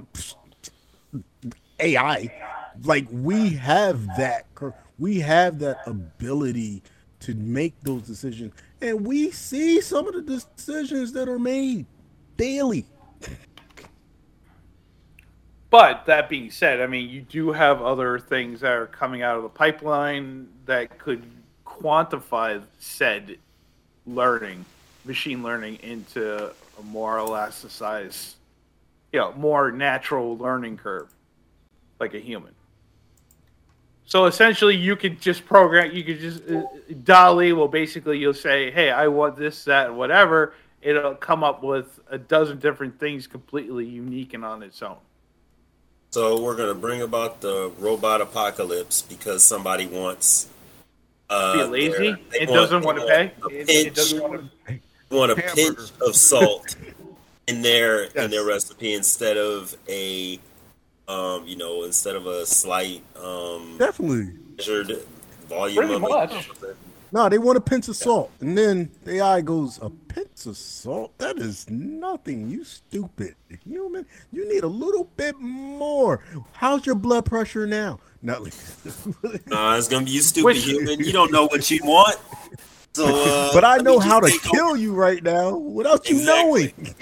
AI. Like we have that, we have that ability to make those decisions, and we see some of the decisions that are made daily. But that being said, I mean, you do have other things that are coming out of the pipeline that could quantify said learning, machine learning, into a more elasticized, you know, more natural learning curve, like a human. So essentially, you could just program. You could just uh, DALL-E will basically you'll say, "Hey, I want this, that, and whatever." It'll come up with a dozen different things completely unique and on its own. So we're gonna bring about the robot apocalypse because somebody wants. Uh, be lazy. their- It want- doesn't want to want pay. a It, pinch- it doesn't want to. want a Hamburger. pinch of salt in their in their recipe instead of a um you know instead of a slight um Definitely. measured volume Pretty of much. it. No, they want a pinch of salt. And then the AI goes, A pinch of salt? That is nothing. You stupid human. You need a little bit more. How's your blood pressure now? Not Nah, it's gonna be you stupid Which- human. You don't know what you want. So, uh, but I know how to just take kill you right now without you Exactly. knowing.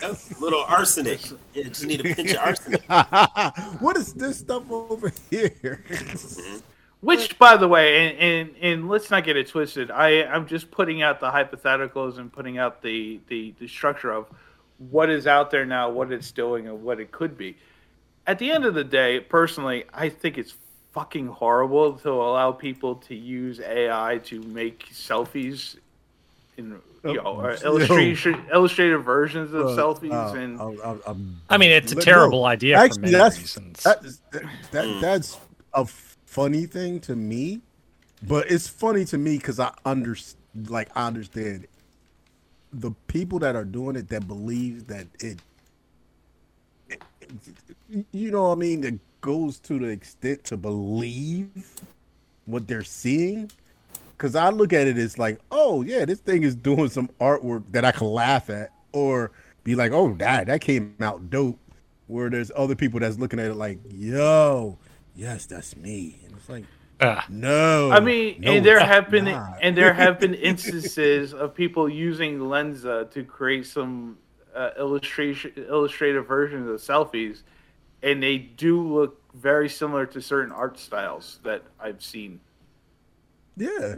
That's a little arsenic. Yeah, just need a pinch of arsenic. what is this stuff over here? Which, by the way, and, and and let's not get it twisted. I I'm just putting out the hypotheticals and putting out the the the structure of what is out there now, what it's doing, and what it could be. At the end of the day, personally, I think it's fucking horrible to allow people to use AI to make selfies in you know or Oh, illustration illustrated versions of Uh, selfies uh, and I'm- I'm- I'm- mean, it's a terrible no. idea for Actually, many that's, reasons. That, that, that- that's a funny thing to me, but it's funny to me because I under like I understand the people that are doing it that believe that it, it- you know what I mean, that goes to the extent to believe what they're seeing. Cause I look at it as like, oh yeah, this thing is doing some artwork that I can laugh at, or be like, oh that that came out dope. Where there's other people that's looking at it like, yo, yes, that's me. And it's like, Ugh. no. I mean, no, and there have been not. and there have been instances of people using Lensa to create some uh, illustration illustrative versions of selfies, and they do look very similar to certain art styles that I've seen. yeah.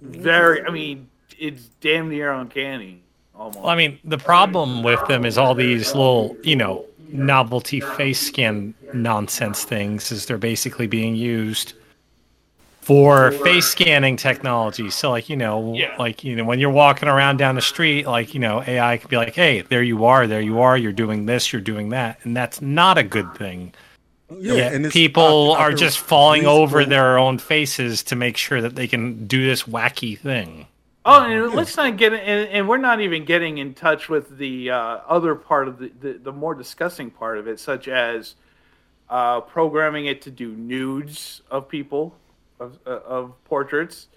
Very, I mean, it's damn near uncanny. Almost. Well, I mean, the problem with them is all these little, you know, novelty face scan nonsense things is they're basically being used for face scanning technology. So like, you know, Yeah. like, you know, when you're walking around down the street, like, you know, AI could be like, "Hey, there you are, there you are, you're doing this, you're doing that." And that's not a good thing. Yeah, Yet and people are just falling over their own faces to make sure that they can do this wacky thing. Oh, and let's not get and, and we're not even getting in touch with the uh, other part of the, the the more disgusting part of it, such as uh, programming it to do nudes of people, of uh, of portraits,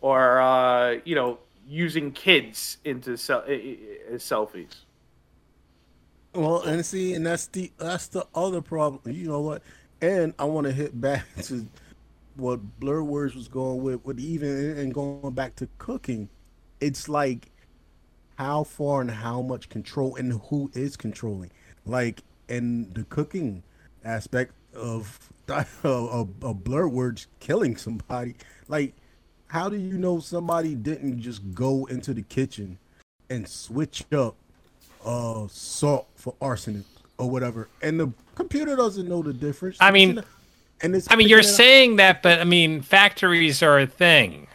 or uh, you know using kids into selfies. Well, and see, and that's the that's the other problem. You know what? And I want to hit back to what Blur Words was going with, with even and going back to cooking. It's like how far and how much control and who is controlling. Like in the cooking aspect of of, of Blur Words killing somebody. Like, how do you know somebody didn't just go into the kitchen and switch up uh salt for arsenic or whatever? And the computer doesn't know the difference. I mean- and it's I mean, you're saying that, but I mean, factories are a thing.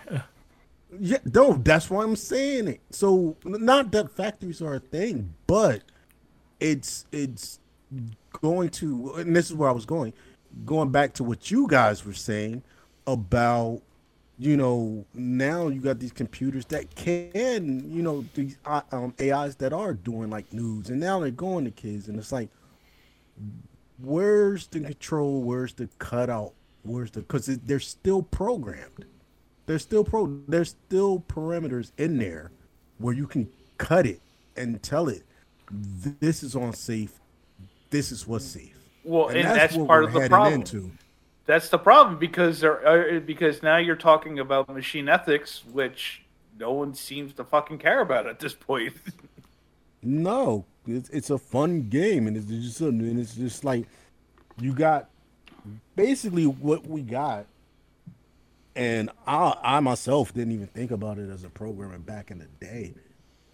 yeah no that's why i'm saying it. So not that factories are a thing but it's it's going to and this is where i was going going back to what you guys were saying about you know now you got these computers that can you know these um, ais that are doing like news and now they're going to kids and it's like where's the control? Where's the cutout? Where's the because they're still programmed. There's still pro there's still parameters in there where you can cut it and tell it this is on safe. This is what's safe Well, and, that's that's, what part of the problem. into. That's the problem because there are, because now you're talking about machine ethics, which no one seems to fucking care about at this point. No, it's, it's a fun game, and it's just and it's just like you got basically what we got, and I I myself didn't even think about it as a programmer back in the day.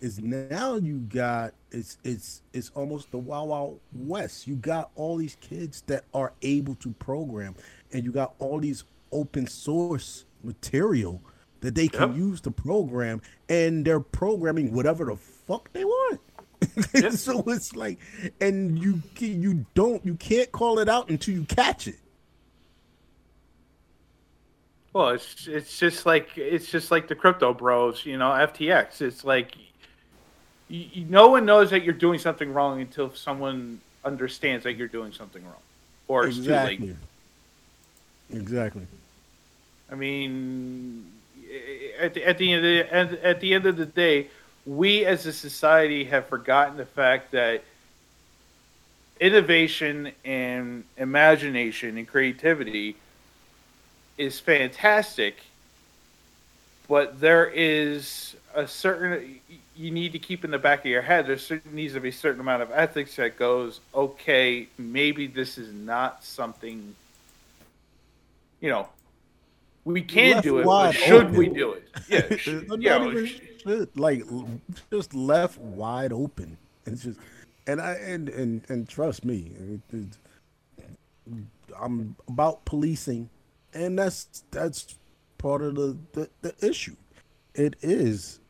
Is now you got it's it's it's almost the wild wild west. You got all these kids that are able to program, and you got all these open source material that they can Yep. use to program, and they're programming whatever the fuck they want. so it's like, and you you don't you can't call it out until you catch it. Well, it's it's just like it's just like the crypto bros, you know, FTX. It's like you, you- no one knows that you're doing something wrong until someone understands that you're doing something wrong, or it's too exactly. late. Exactly. I mean, at the, at the end of the, at, at the end of the day, we as a society have forgotten the fact that innovation and imagination and creativity is fantastic, but there is a certain you need to keep in the back of your head. There certain, needs to be a certain amount of ethics that goes. Okay, maybe this is not something. You know, we can Left do it, but should open. we do it? Yeah, sh- Not yeah, even should, like just left wide open. It's just, and I and and and trust me, it, it, I'm about policing, and that's that's part of the the, the issue. It is.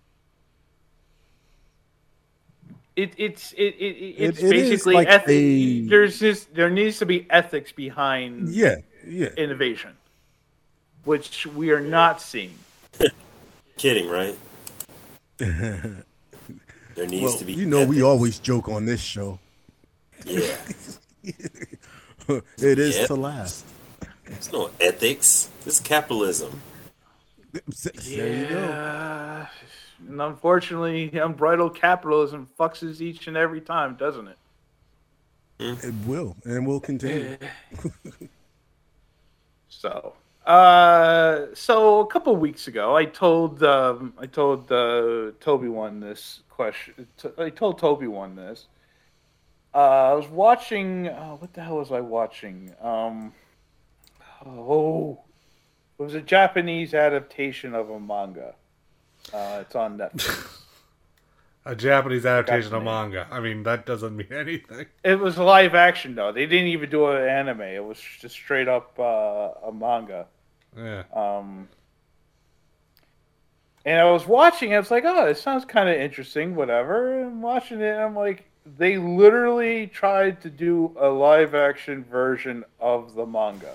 It, it's it, it, it's It- it is basically like eth- a- there's just there needs to be ethics behind Yeah, yeah. innovation, which we are not seeing. Kidding, right? there needs Well, to be. you know, we always joke on this show. Yeah. it is Yep. to last. There's no ethics. It's capitalism. There you go. And unfortunately, unbridled capitalism fucks us each and every time, doesn't it? It will, and will continue. So, uh, so a couple weeks ago, I told um, I told uh, Toby one this question. I told Toby one this. Uh, I was watching. Uh, what the hell was I watching? Um, oh, it was a Japanese adaptation of a manga. Uh, it's on Netflix. A Japanese adaptation of manga. I mean, that doesn't mean anything. It was live action though. They didn't even do an anime. It was just straight up uh, a manga. Yeah. Um, and I was watching. it, I was like, "Oh, this sounds kind of interesting." Whatever. And watching it, I'm like, they literally tried to do a live action version of the manga,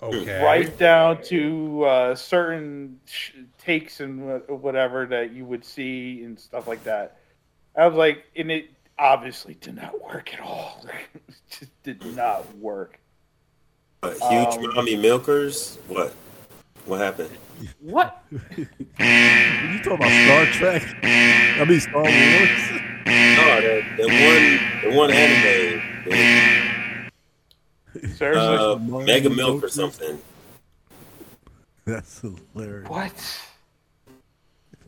Okay. right down to uh, certain sh- takes and wha- whatever that you would see and stuff like that. I was like, and it obviously did not work at all. it just did not work. What, huge Um, mommy milkers? What? What happened? What? You talking about Star Trek? I mean Star Wars. No, that, that one, the one anime, the, Seriously? uh, Mega Milk or something. That's hilarious. What?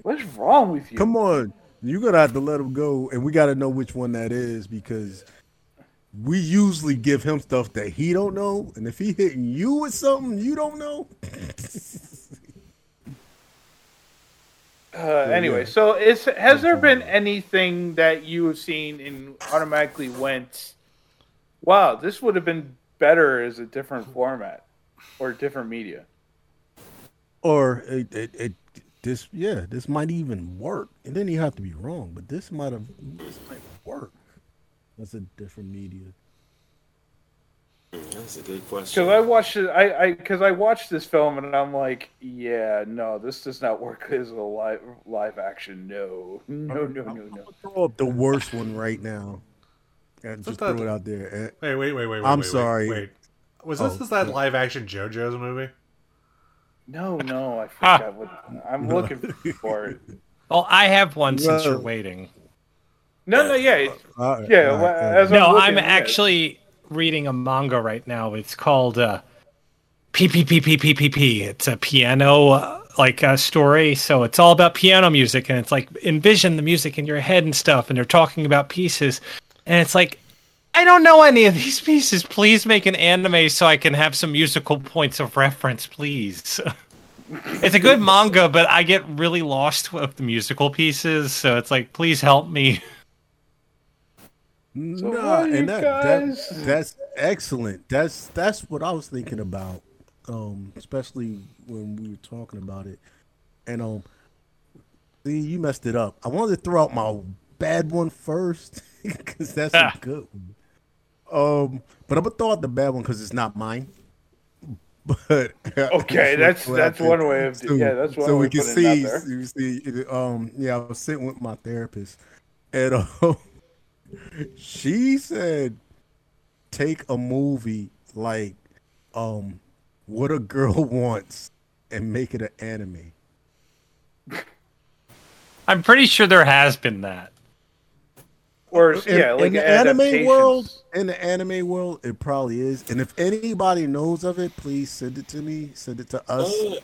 What's wrong with you? Come on, you're gonna have to let him go, and we got to know which one that is because we usually give him stuff that he don't know, and if he hitting you with something you don't know, Uh, anyway, so is has there been anything that you have seen and automatically went, "Wow, this would have been better as a different format or different media"? or it, it, it this yeah this might even work, and then you have to be wrong, but this might have this might work. That's a different media. Hmm, That's a good question. Because I watched it, I I because I watched this film and I'm like, yeah, no, this does not work as a live live action. No, no, no, no, no. Throw up the worst one right now. And just that- throw it out there. Wait, wait, wait, wait. wait, I'm wait, wait, sorry. Wait. Was this Oh, is that yeah. live action JoJo's movie? No, no, I forgot what I'm looking for. It. Well, I have one since you're waiting. No, no, yeah, it- all right, yeah. all right, well, all right. as No, looking, I'm yeah. actually reading a manga right now. It's called uh, PPPPPPP. It's a piano uh, like uh, story, so it's all about piano music, and it's like envision the music in your head and stuff, and they're talking about pieces, and it's like. I don't know any of these pieces. Please make an anime so I can have some musical points of reference, please. it's a good manga, but I get really lost with the musical pieces, so it's like, please help me. No, what and that, guys- that that's excellent. That's that's what I was thinking about, um, especially when we were talking about it. And um, see, you messed it up. I wanted to throw out my bad one first because that's Ah. a good one. Um, but I'm gonna throw out the bad one because it's not mine. But Okay, that's that's one way of so, yeah, that's one so way we can see, it out there. you see, it, um, yeah, I was sitting with my therapist, and um, she said, take a movie like, um, what a girl wants, and make it an anime. I'm pretty sure there has been that. Or in, yeah, like in the anime world, in the anime world, it probably is. And if anybody knows of it, please send it to me. Send it to us Uh,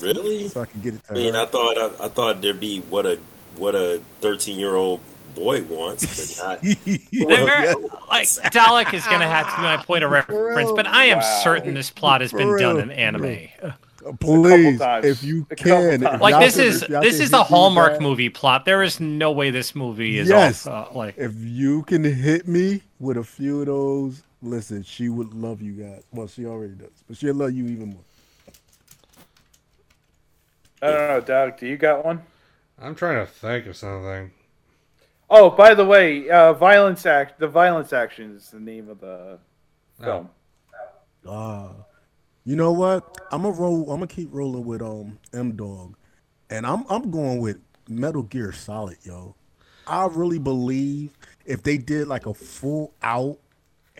really? so I can get it to I mean, her. I thought I, I thought there'd be what a what a thirteen year old boy wants, but not. They're- like Dalek is going to have to be my point of reference, but I am Wow. certain this plot has been For done in anime. Please, times. if you can, if Like this is if this is a hit me with Hallmark that- movie plot. There is no way this movie is Yes. off. Uh, like If you can hit me with a few of those, listen, she would love you guys. Well, she already does, but she'll love you even more. I don't know, Doug. Do you got one? I'm trying to think of something. Oh, by the way, uh, violence act. The violence action is the name of the film. Ah, you know what? I'm gonna roll. I'm gonna keep rolling with um M Dog, and I'm I'm going with Metal Gear Solid, yo. I really believe if they did like a full out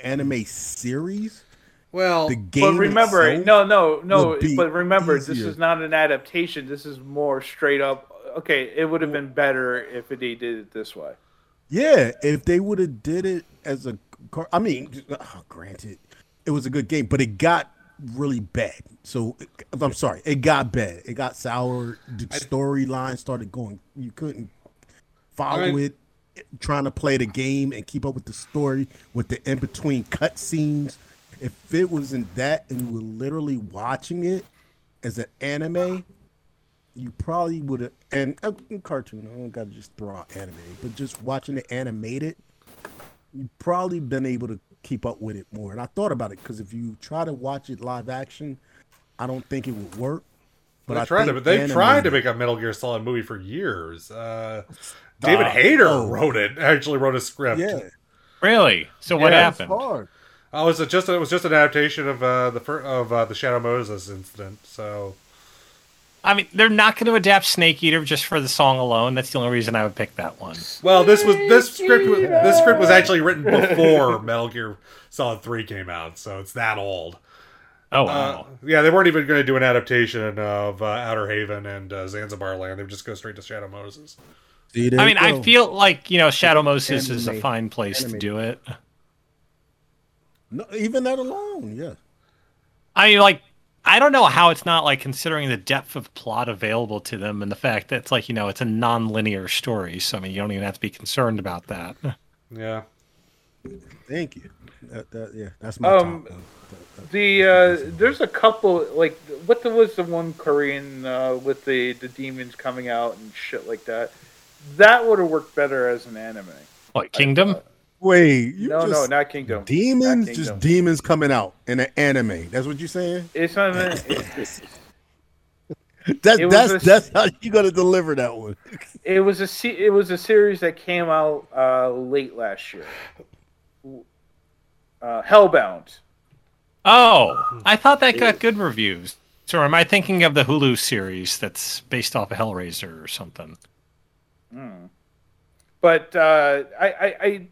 anime series, Well, the game But remember, no, no, no. But remember, this is not an adaptation. This is more straight up. Okay, it would have been better if they did it this way. Yeah, if they would have did it as a, car- I mean, granted, it was a good game, but it got really bad. So I'm sorry, it got bad. It got sour. The storyline started going. You couldn't follow mean- it. Trying to play the game and keep up with the story with the in between cutscenes. If it wasn't that, and you were literally watching it as an anime, you probably would have and uh, cartoon. I don't gotta just throw out anime, but just watching it animated, you probably been able to keep up with it more. And I thought about it because if you try to watch it live action, I don't think it would work. But they I tried to, think they've tried to make a Metal Gear Solid movie for years. Uh, David Stop. Hayter Oh. wrote it. Actually, wrote a script. Yeah, really. So what Yeah, happened? hard. Oh, it was just it was just an adaptation of uh, the fir- of uh, the Shadow Moses incident. So I mean, they're not going to adapt Snake Eater just for the song alone. That's the only reason I would pick that one. well, this was this script was, this script was actually written before Metal Gear Solid Three came out, so it's that old. Oh Uh, wow. yeah, they weren't even going to do an adaptation of uh, Outer Haven and uh, Zanzibar Land. They would just go straight to Shadow Moses. I you mean, I feel like you know Shadow Moses is a fine place to do it. no, even that alone, yeah. I mean, like, I don't know how it's not like considering the depth of plot available to them and the fact that it's like you know it's a non-linear story. So I mean, you don't even have to be concerned about that. Yeah. Thank you. That, that, yeah, that's my Um, top. one. The uh, there's a couple like what the, was the one Korean uh, with the the demons coming out and shit like that. That would have worked better as an anime. What Kingdom? Wait, you no, no, not Kingdom. demons, Not just demons coming out in an anime. That's what you're saying? It's not. An, That, It that's a- that's how you gonna deliver that one. it was a it was a series that came out uh, late last year. Uh, Hellbound. Oh, I thought that got good reviews. So am I thinking of the Hulu series that's based off of Hellraiser or something? but uh, I, I, I,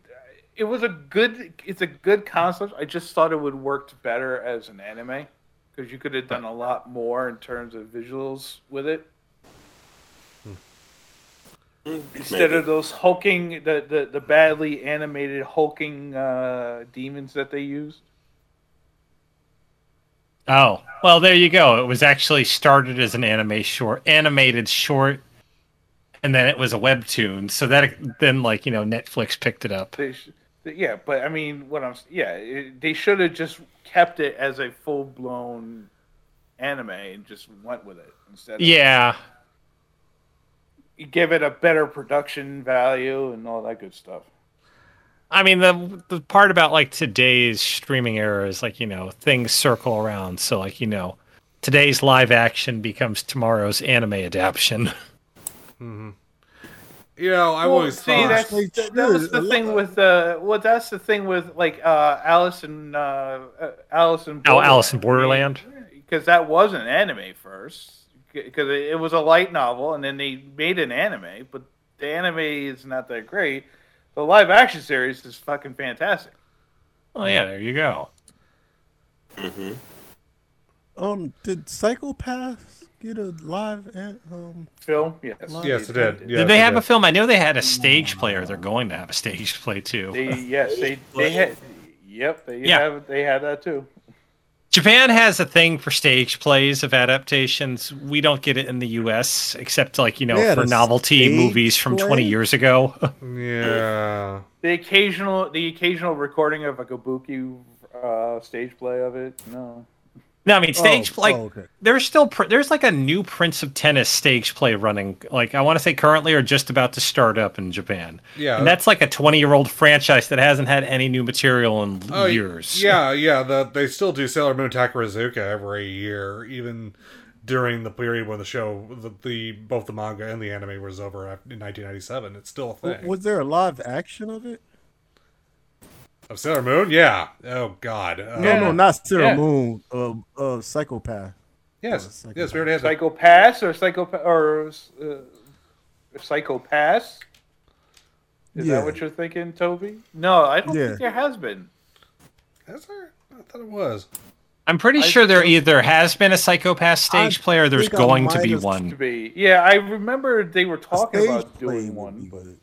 it was a good. It's a good concept. I just thought it would worked better as an anime because you could have done a lot more in terms of visuals with it instead of those hulking, the the, the badly animated hulking uh, demons that they used. Oh, well, there you go. It was actually started as an anime short, animated short, and then it was a webtoon. So that then, like you know, Netflix picked it up. They sh- yeah, but I mean, what I'm yeah, it, they should have just kept it as a full blown anime and just went with it instead. Of, Yeah, give it a better production value and all that good stuff. I mean the the part about like today's streaming era is like you know things circle around. So like you know, today's live action becomes tomorrow's anime adaptation. Mm-hmm. You know, I Well, always see, thought. that's, Like, that, that was the thing lot- with uh, well, that's the thing with like uh, Alice and uh, uh, Alice in Oh, Alice in Borderland. because that was an anime first because it it was a light novel and then they made an anime, but the anime is not that great. The live action series is fucking fantastic. Oh yeah, there you go. Um, did Psycho-Pass get a live an- um? Film, yes. Yes, it did. Yes, Did they have did. a film? I know they had a stage play, or they're going to have a stage play too. They yes, they they had. Yep, they Yeah. have they had that too. Japan has a thing for stage plays of adaptations. We don't get it in the U.S. except like you know They had for a novelty stage movies from 20 years ago. Yeah. The occasional the occasional recording of a kabuki uh, stage play of it. No. No, I mean stage Oh, like oh, okay. there's still pr- there's like a new Prince of Tennis stage play running. Like I want to say currently or just about to start up in Japan. Yeah. and that's like a 20 year old franchise that hasn't had any new material in Oh, years. Yeah, yeah. The, they still do Sailor Moon Takarazuka every year, even during the period when the show, the, the both the manga and the anime was over in 1997. It's still a thing. Was there a live action of it? Of Sailor Moon, yeah. Oh God. Uh, No, no, not Sailor Yeah. Moon. Uh, uh, Psychopath. Yes, Oh, yes. We already had that. Psychopass or psychopath or uh, psychopass? Is Yeah. that what you're thinking, Toby? No, I don't Yeah. think there has been. Is there? I thought it was. I'm pretty I sure there either has been a Psychopath stage I play or there's going to be have- To one. be, yeah, I remember they were talking about doing one. good.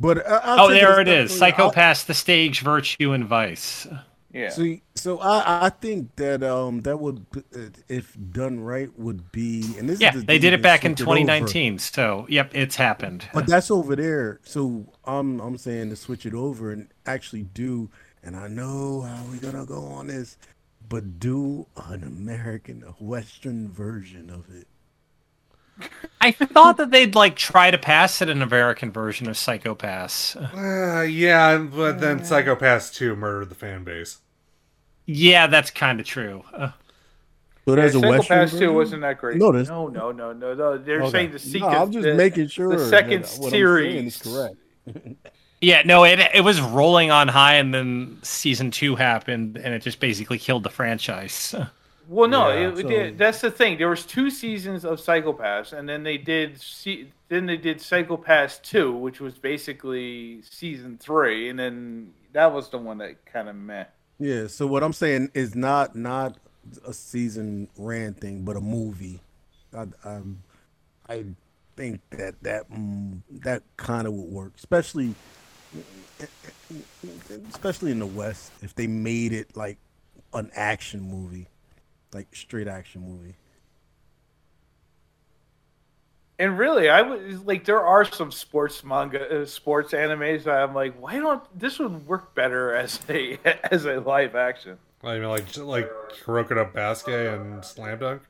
But uh, I'll Oh, there it is. it step is. further. I- Psychopath, the stage, virtue, and vice. Yeah, See, so I, I think that um that would uh, if done right would be and this Yeah, is the they did it back in switched it over. 2019. So, yep, it's happened. But that's over there. So I'm I'm saying to switch it over and actually do. And I know how we're gonna go on this, but do an American, a Western version of it. I thought that they'd like try to pass it an American version of Psycho-Pass. Uh, yeah, but then Psycho-Pass 2 murdered the fan base. Yeah, that's kind of true. Uh, So there's a Western Psycho-Pass version. too wasn't that great. No, there's- no, no, no, no, no. They're Okay. saying the No, sequence. I'm just the, making sure the that second what I'm series. is correct. yeah, no, it it was rolling on high, and then season two happened, and it just basically killed the franchise. Well, no, Yeah, it, so- did- that's the thing. There was two seasons of Psycho-Pass, and then they did se- then they did Psycho-Pass two, which was basically season three, and then that was the one that kind of meh. Yeah. So what I'm saying is not not a season ran thing, but a movie. I I, I think that that mm, that kind of would work, especially especially in the West if they made it like an action movie, like straight action movie. And really, I was like, there are some sports manga, uh, sports animes that I'm like, why don't this would work better as a as a live action? I mean, like just like Kuroko no Basket and Slam Dunk.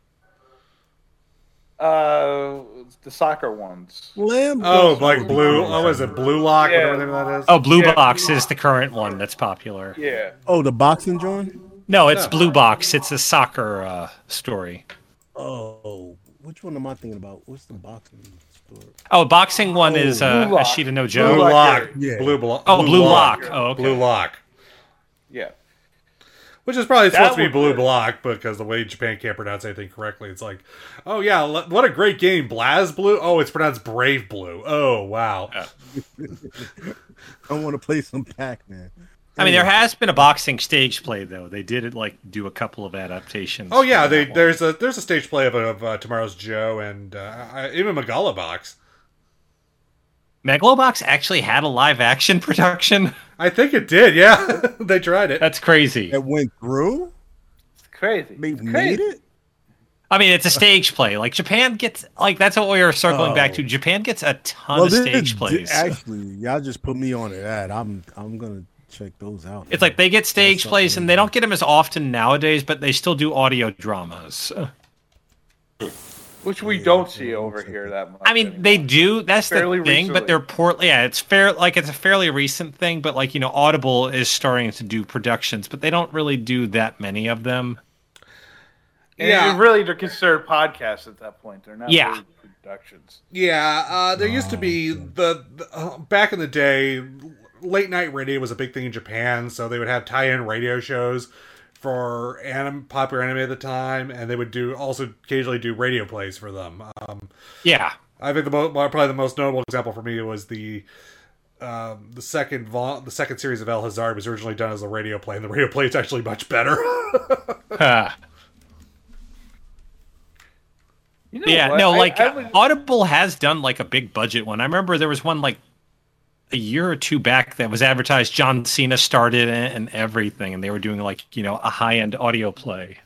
Uh, the soccer ones. Lamb. Oh, like Blue. Oh, is it Blue Lock? Yeah. Whatever the name of that is. Oh, Blue Yeah. Box is the current one that's popular. Yeah, Oh, the boxing joint. No, it's Blue Box. It's a soccer uh, story. Oh, which one am I thinking about? What's the boxing story? Oh, boxing one is uh, Blue Lock. Ashita no Blue Joe. Lock. Lock. Yeah. Blue Blo- Oh, Blue Lock. Oh, okay. Blue Lock. yeah. Which is probably supposed to be Blue work. Block because the way Japan can't pronounce anything correctly, it's like, oh yeah, le- what a great game, BlazBlue. Oh, it's pronounced Brave Blue. Oh wow. I want to play some Pac-Man. I mean, there has been a boxing stage play though. They did it like do a couple of adaptations. Oh yeah, they, there's a there's a stage play of, of uh, Tomorrow's Joe and uh, I- even Megalobox. Megalobox actually had a live action production. I think it did. Yeah, they tried it. That's crazy. It went through. It's crazy. They It's made crazy. it. I mean, it's a stage play. Like Japan gets like that's what we were circling back Oh. to. Japan gets a ton of stage plays. Actually, y'all just put me on to that. I'm I'm gonna check those out. It's like they get stage plays, something. and they don't get them as often nowadays, but they still do audio dramas. Which we don't see over here that much. I mean, anymore. they do. That's Fairly the thing, recently. but they're portly. Yeah, it's fair. Like it's a fairly recent thing, but like you know, Audible is starting to do productions, but they don't really do that many of them. And Yeah. really, they're considered podcasts at that point. They're not Yeah. really productions. Yeah, uh, there used to be the, the uh, back in the day, late night radio was a big thing in Japan, so they would have tie-in radio shows for anim- popular anime at the time, and they would do also occasionally do radio plays for them. Um, Yeah, I think the mo- probably the most notable example for me was the um, the second vol- the second series of El Hazard was originally done as a radio play, and the radio play is actually much better. Huh. You know yeah, what? no, I- like I would- Audible has done like a big budget one. I remember there was one like a year or two back that was advertised. John Cena started and everything, and they were doing like you know a high end audio play.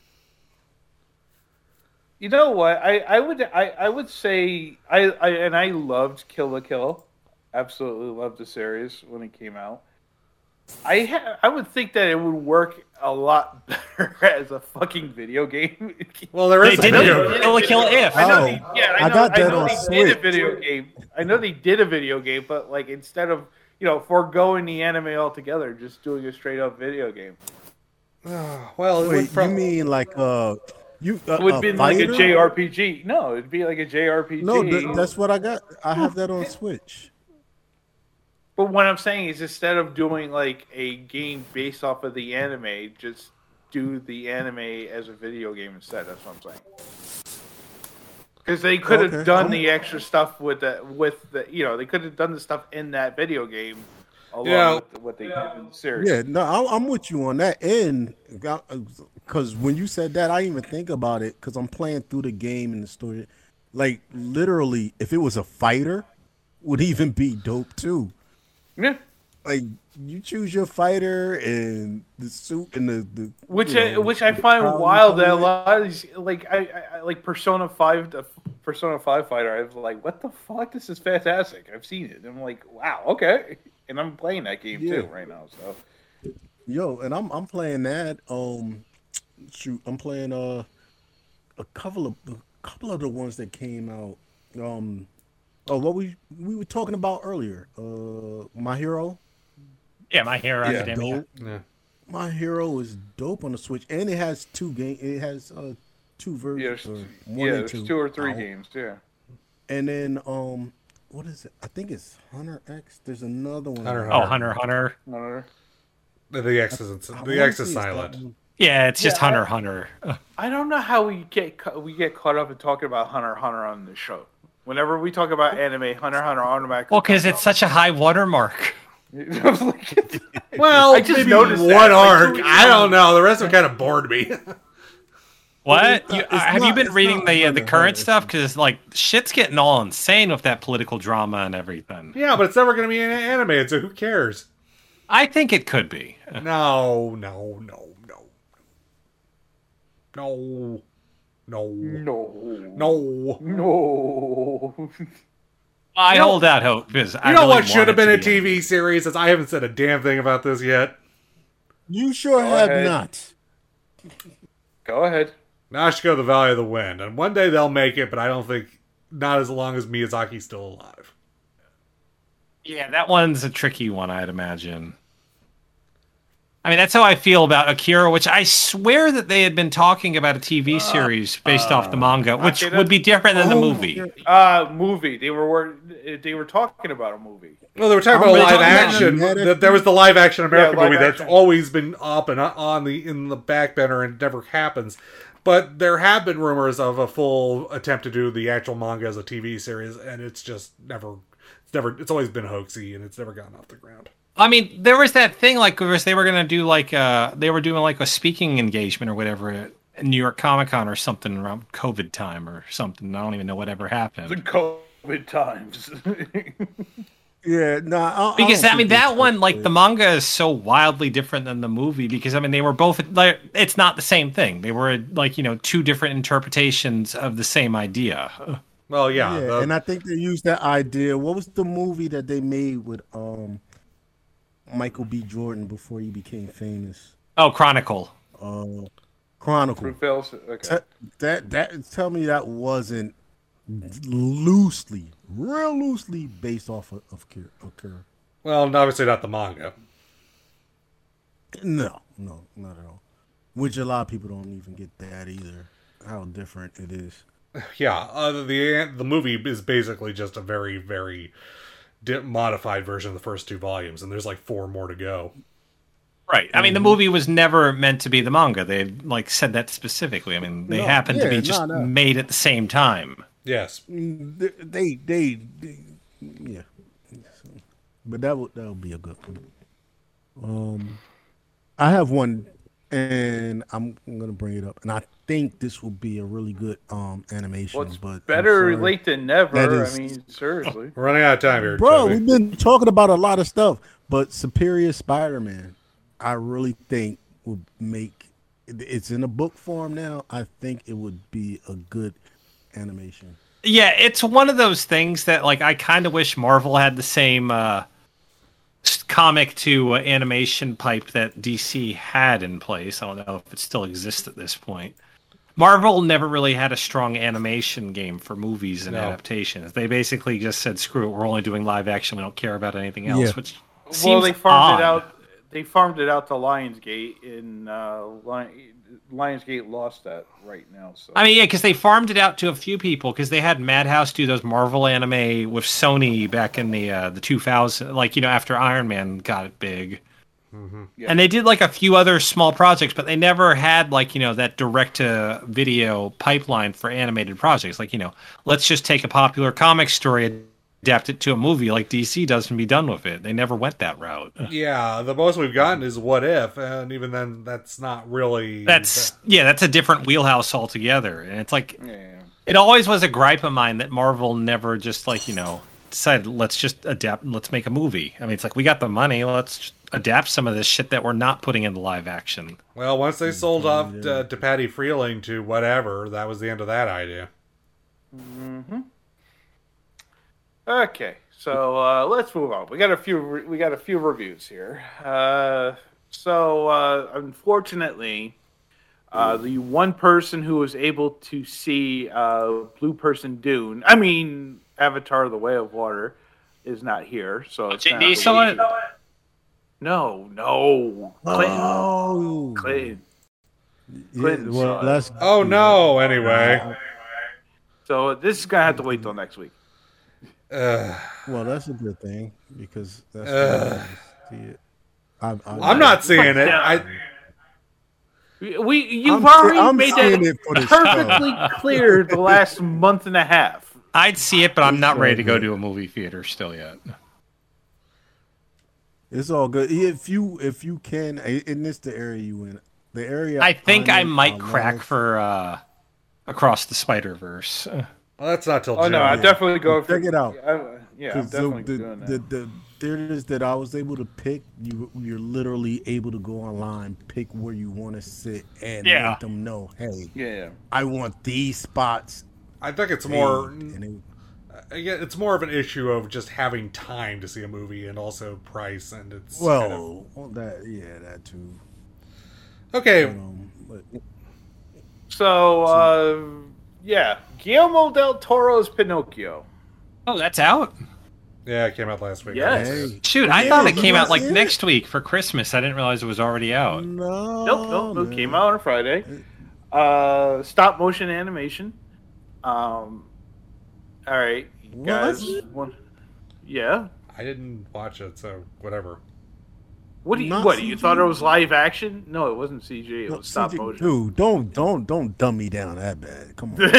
You know what? I, I would I, I would say I, I and I loved Kill la Kill. Absolutely loved the series when it came out. I ha- I would think that it would work a lot better as a fucking video game. Well, there They a did video. it. Kill la Kill if. I know Oh, they, yeah, I, I know, got I that know on they did a video game. I know they did a video game, but like instead of you know foregoing the anime altogether, just doing a straight up video game. Well, it Wait, from, you mean like uh, you uh, It would a be like a? JRPG. No, it'd be like a JRPG. No, th- that's what I got. I have that on Switch. But what I'm saying is, instead of doing like a game based off of the anime, just do the anime as a video game instead. That's what I'm saying. Because they could have Okay. done the extra stuff with the with the you know they could have done the stuff in that video game along Yeah. with what they did in the series. Yeah, no, I- I'm with you on that. end. because uh, when you said that, I didn't even think about it because I'm playing through the game and the story. Like literally, if it was a fighter, would even be dope too. Yeah. Like you choose your fighter and the suit and the, the Which I, know, which I find wild that a lot of these like I, I like Persona Five Persona Five fighter. I was like, what the fuck? This is fantastic. I've seen it. I'm like, wow, okay. And I'm playing that game too right now. So Yo, and I'm I'm playing that. Um, shoot, I'm playing uh a couple of a couple of the ones that came out. Um, oh, what we we were talking about earlier. Uh, my hero. Yeah, my hero is academia. dope. Yeah. My hero is dope on the Switch, and it has two game. It has uh two yeah, versions. there's, or yeah, one and there's two two or three out. games. Yeah. And then um, what is it? I think it's Hunter X. There's another one. Hunter Oh, Hunter Hunter. No, The, the X isn't. I The wanna X is silent. Yeah, it's just Yeah, I- Hunter Hunter. I don't know how we get we get caught up in talking about Hunter Hunter on the show. Whenever we talk about anime, Hunter x Hunter automatically. Well, because it's such a high watermark. up. Like, Well, I just maybe noticed one that, arc. two weeks I don't know. The rest of it kind of bored me. What? You, it's uh, have you been reading the uh, the current stuff? Because like shit's getting all insane with that political drama and everything. yeah, but it's never going to be an anime, so who cares? I think it could be. No, no, no, no, no, no, no, no. no. I hold out hope because I You know really what should have been a to be TV series? Is I haven't said a damn thing about this yet. You sure have ahead. not. Go ahead. Nausicaä, the Valley of the Wind, and one day they'll make it, but I don't think not as long as Miyazaki's still alive. Yeah, that one's a tricky one, I'd imagine. I mean, that's how I feel about Akira, which I swear that they had been talking about a TV series based off the manga, which Akira? would be different than the Oh, movie. Uh, movie. They were wor- they were talking about a movie. Well, they were talking I'm about really live talking about action. that. That there was the live action American live movie that's always been up and on the in the back burner and never happens. But there have been rumors of a full attempt to do the actual manga as a TV series, and it's just never, it's never, it's always been hoaxy, and it's never gotten off the ground. I mean, there was that thing like was they were gonna do like uh they were doing like a speaking engagement or whatever at New York Comic Con or something around COVID time or something. I don't even know whatever happened. The. COVID times. Yeah, nah. I, Because I, I, mean that one like the manga is so wildly different than the movie because I mean they were both like it's not the same thing. They were like you know two different interpretations of the same idea. Well, yeah, Yeah, the- and I think they used that idea. What was the movie that they made with um Michael B. Jordan before he became famous? Oh, Chronicle. Uh, Chronicle. Fruitvale. Okay. That, that that tell me that wasn't loosely, real loosely based off of, of Kira. Of Kira. well, obviously not the manga. No, no, not at all. Which a lot of people don't even get that either. How different it is. Yeah, uh, the the movie is basically just a very very di- modified version of the first two volumes, and there's like four more to go. Right. I mean, the movie was never meant to be the manga. They like said that specifically. I mean, they No, happened to be just no. made at the same time. Yes, Mm, They, they, they yeah. But that would that would be a good one. Um, I have one and I'm, I'm gonna bring it up, and I think this will be a really good um animation. Well, it's but better sorry. late than never. That is- I mean, seriously. We're running out of time here, bro. Toby. We've been talking about a lot of stuff, but Superior Spider-Man, I really think would make. It's in a book form now. I think it would be a good animation. Yeah, it's one of those things that like I kind of wish Marvel had the same uh, s- comic to uh, animation pipe that DC had in place. I don't know if it still exists at this point. Marvel never really had a strong animation game for movies and No. adaptations. They basically just said, "Screw it, we're only doing live action. We don't care about anything else." Yeah. Which well, they farmed odd. it out. They farmed it out to Lionsgate, and uh, Lion, Lionsgate lost that right now. So I mean, yeah, because they farmed it out to a few people because they had Madhouse do those Marvel anime with Sony back in the uh, the 2000, like you know after Iron Man got it big, Yeah. and they did like a few other small projects, but they never had like you know that direct to video pipeline for animated projects. Like you know, let's just take a popular comic story, adapt it to a movie like DC does, and be done with it. They never went that route. Yeah, the most we've gotten is What If, and even then, that's not really. That's yeah, that's a different wheelhouse altogether, and it's like yeah. it always was a gripe of mine that Marvel never just like you know decided let's just adapt and let's make a movie. I mean, it's like we got the money, let's adapt some of this shit that we're not putting into live action. Well, once they mm, sold off to, to Patty Freeling to whatever, that was the end of that idea. Mm-hmm. Okay, so uh, let's move on. We got a few. re- We got a few reviews here. Uh, so uh, unfortunately, uh, the one person who was able to see uh, Blue Person Dune, I mean Avatar: The Way of Water, is not here. So it's not JD saw it. No, no, Clinton. Oh, Clinton. yeah, Clinton saw well, Oh no! Anyway, So this is gonna have to wait till next week. Ugh. well, that's a good thing because that's. Ugh. see it. I, I, I'm not seeing it. I We, we you've I'm already I'm made that it for the show. perfectly clear the last month and a half. I'd see it, but I'm not ready to go to a movie theater still yet. It's all good. If you if you can, and this the area you in. The area I think I'm I might crack love- for uh, Across the Spider Verse. Well, that's not till Oh June. no, I definitely go. For, Check it out. I, yeah, I'm 'Cause the, definitely the, doing that. the, the theaters that I was able to pick, you you're literally able to go online, pick where you want to sit, and Yeah. let them know, hey, yeah, I want these spots. I think it's more. and it- Uh, yeah, it's more of an issue of just having time to see a movie and also price, and it's kind of- well, well, that yeah, that too. okay. Um, but So uh, yeah, Guillermo del Toro's Pinocchio. Oh, that's out. Yeah, it came out last week. Yes. hey, Shoot, I Yeah, thought it came out like it? next week for Christmas. I didn't realize it was already out. no, Nope, nope, nope. man. Came out on Friday. Uh, stop motion animation. Um, all right, you What? guys. Want, yeah. I didn't watch it, so whatever. What do you? Not What you thought it was live action? No, it wasn't CG. It No, was stop CG motion. Dude, don't don't don't dumb me down that bad. Come on.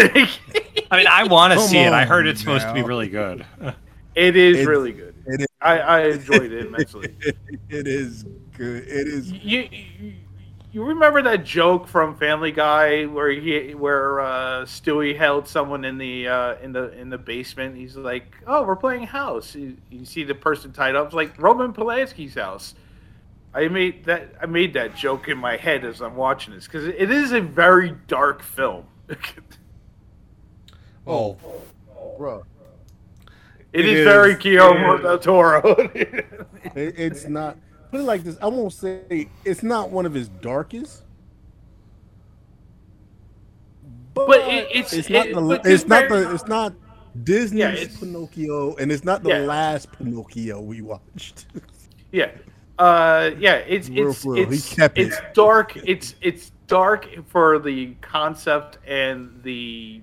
I mean, I want to see it. I heard it's supposed to be really good. it is It's- really good. It is, I, I enjoyed it immensely. it is good. It is. you, you you remember that joke from Family Guy where he where uh, Stewie held someone in the uh, in the in the basement? He's like, "Oh, we're playing house." You, you see the person tied up. It's like Roman Polanski's house. I made that I made that joke in my head as I'm watching this because it is a very dark film. Oh, Bro, it It is, is. very Guillermo del Toro. it, it's not. Put it like this. I won't say it's not one of his darkest. But, But it- it's- it's not it- the but it's not the it's not Disney's Yeah, it's- Pinocchio and it's not the Yeah. last Pinocchio we watched. Yeah. Uh yeah, it's Real it's real, he it's, kept it. it's dark. It's it's dark for the concept and the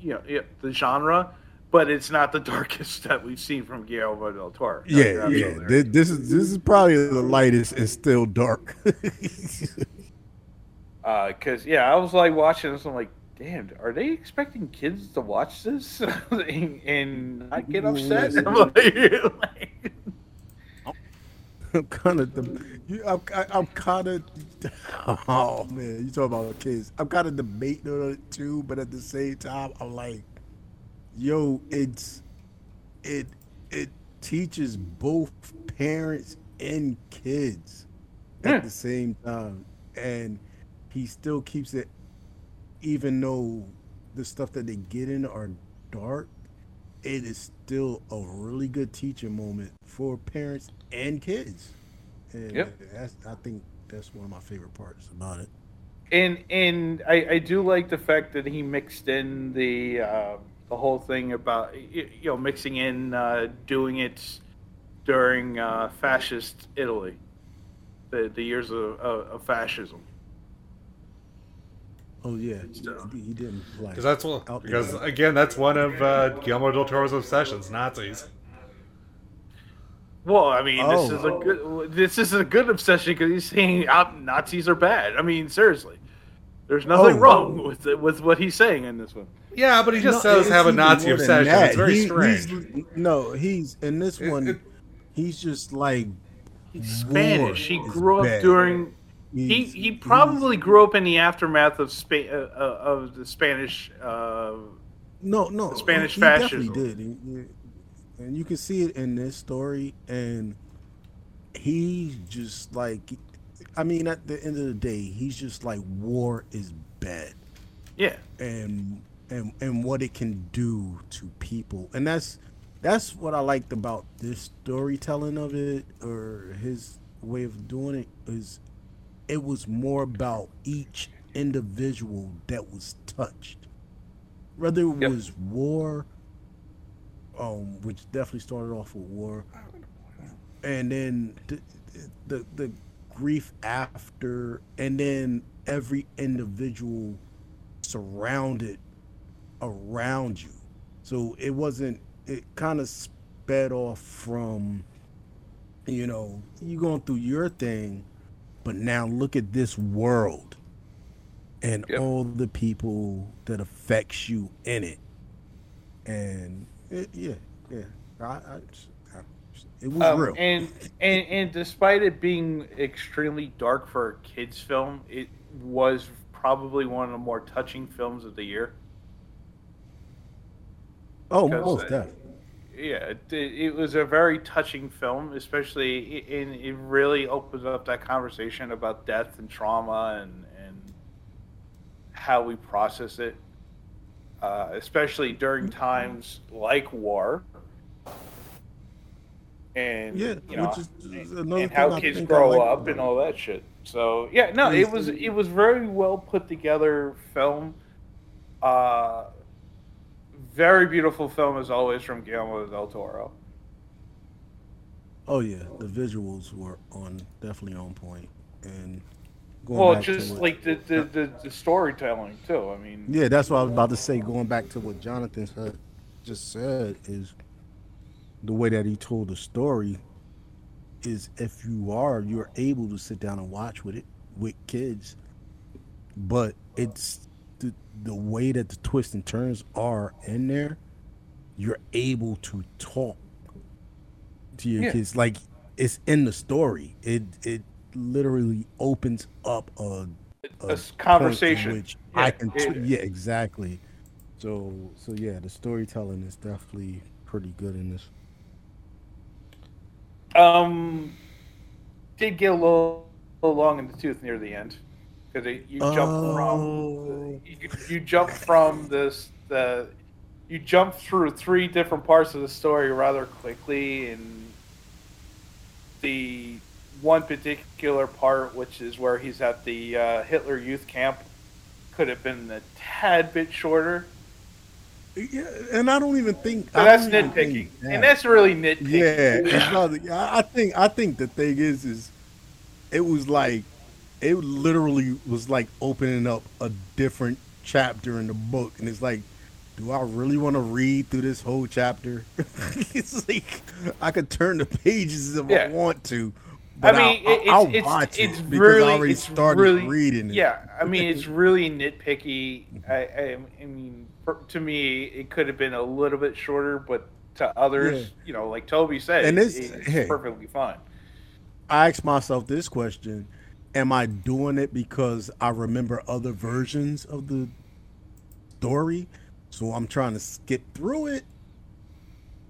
you know, yeah, the genre, but it's not the darkest that we've seen from Guillermo del Toro. No, yeah, yeah. absolutely right. This, this is this is probably the lightest and still dark. Uh cuz yeah, I was like watching this I'm like, "Damn, are they expecting kids to watch this and, and not get upset?" I'm kind of the, you, I'm, I- I'm kind of Oh man, you talking about kids? I'm kind of debating on it too, but at the same time, I'm like, yo, it's it it teaches both parents and kids at hmm. the same time, and he still keeps it, even though the stuff that they get in are dark. It is still a really good teaching moment for parents and kids. And Yep. that's I think that's one of my favorite parts about it. and and I, I do like the fact that he mixed in the uh, the whole thing about you know mixing in uh, doing it during uh, fascist Italy, the the years of, of, of fascism. Oh yeah, he, he didn't like. Because that's what. out Because again, that's one of uh, Guillermo del Toro's obsessions: Nazis. Well, I mean, this Oh. is a good this is a good obsession because he's saying uh, Nazis are bad. I mean, seriously, there's nothing Oh. wrong with with what he's saying in this one. Yeah, but he just No, does have a Nazi obsession. that. It's very He- strange. he's- no, he's in this It- one. it- he's just like He's Spanish. He grew up bad. during. He He's- he he's- probably grew up in the aftermath of Spa- uh, uh, of the Spanish. Uh, no no the Spanish he fascism. definitely did, He- he- and you can see it in this story. And he's just like, I mean, at the end of the day, he's just like war is bad. yeah, and and and what it can do to people and that's that's what i liked about this storytelling of it or his way of doing it is it was more about each individual that was touched whether it Yep. was war um which definitely started off with war. And then the, the the grief after and then every individual surrounded around you. So it wasn't it kind of sped off from you know you going through your thing but now look at this world and Yep. all the people that affects you in it. And it, yeah yeah. I, I, I, it was um, real. and and and despite it being extremely dark for a kids film, it was probably one of the more touching films of the year. oh because, most uh, definitely. Yeah, it, it was a very touching film, especially in it really opens up that conversation about death and trauma and and how we process it, uh, especially during times like war. And Yeah, you know, is and how kids grow like up and all that shit. So yeah, no, it was it was very well put together film. Uh, very beautiful film as always from Guillermo del Toro. Oh yeah, the visuals were on definitely on point, and Well, just like the, the, the, the storytelling too. I mean, yeah, that's what I was about to say. Going back to what Jonathan said, just said is the way that he told the story is if you are you're able to sit down and watch with it with kids, but it's the the way that the twists and turns are in there. You're able to talk to your Yeah. kids like it's in the story. It it literally opens up a, A in conversation. which Yeah, I can t- yeah exactly. So so yeah, the storytelling is definitely pretty good in this. um, did get a little, little long in the tooth near the end because you jump Oh. from you, you jump from this the you jump through three different parts of the story rather quickly and the one particular part which is where he's at the uh, Hitler youth camp could have been a tad bit shorter Yeah, and I don't even think so I that's nitpicking that. and that's really nitpicking yeah. not- I I think I think the thing is is it was like it literally was like opening up a different chapter in the book, and it's like, do I really want to read through this whole chapter? it's like I could turn the pages if I want to. I mean, I'll, it- I'll, it's, it's, watch it's it because really, I already it's started really, reading it. Yeah, I mean, it's really nitpicky. I, I, I mean, to me, it could have been a little bit shorter, but to others, Yeah. you know, like Toby said, And this- it's hey. perfectly fine. I asked myself this question: am I doing it because I remember other versions of the story, so I'm trying to skip through it,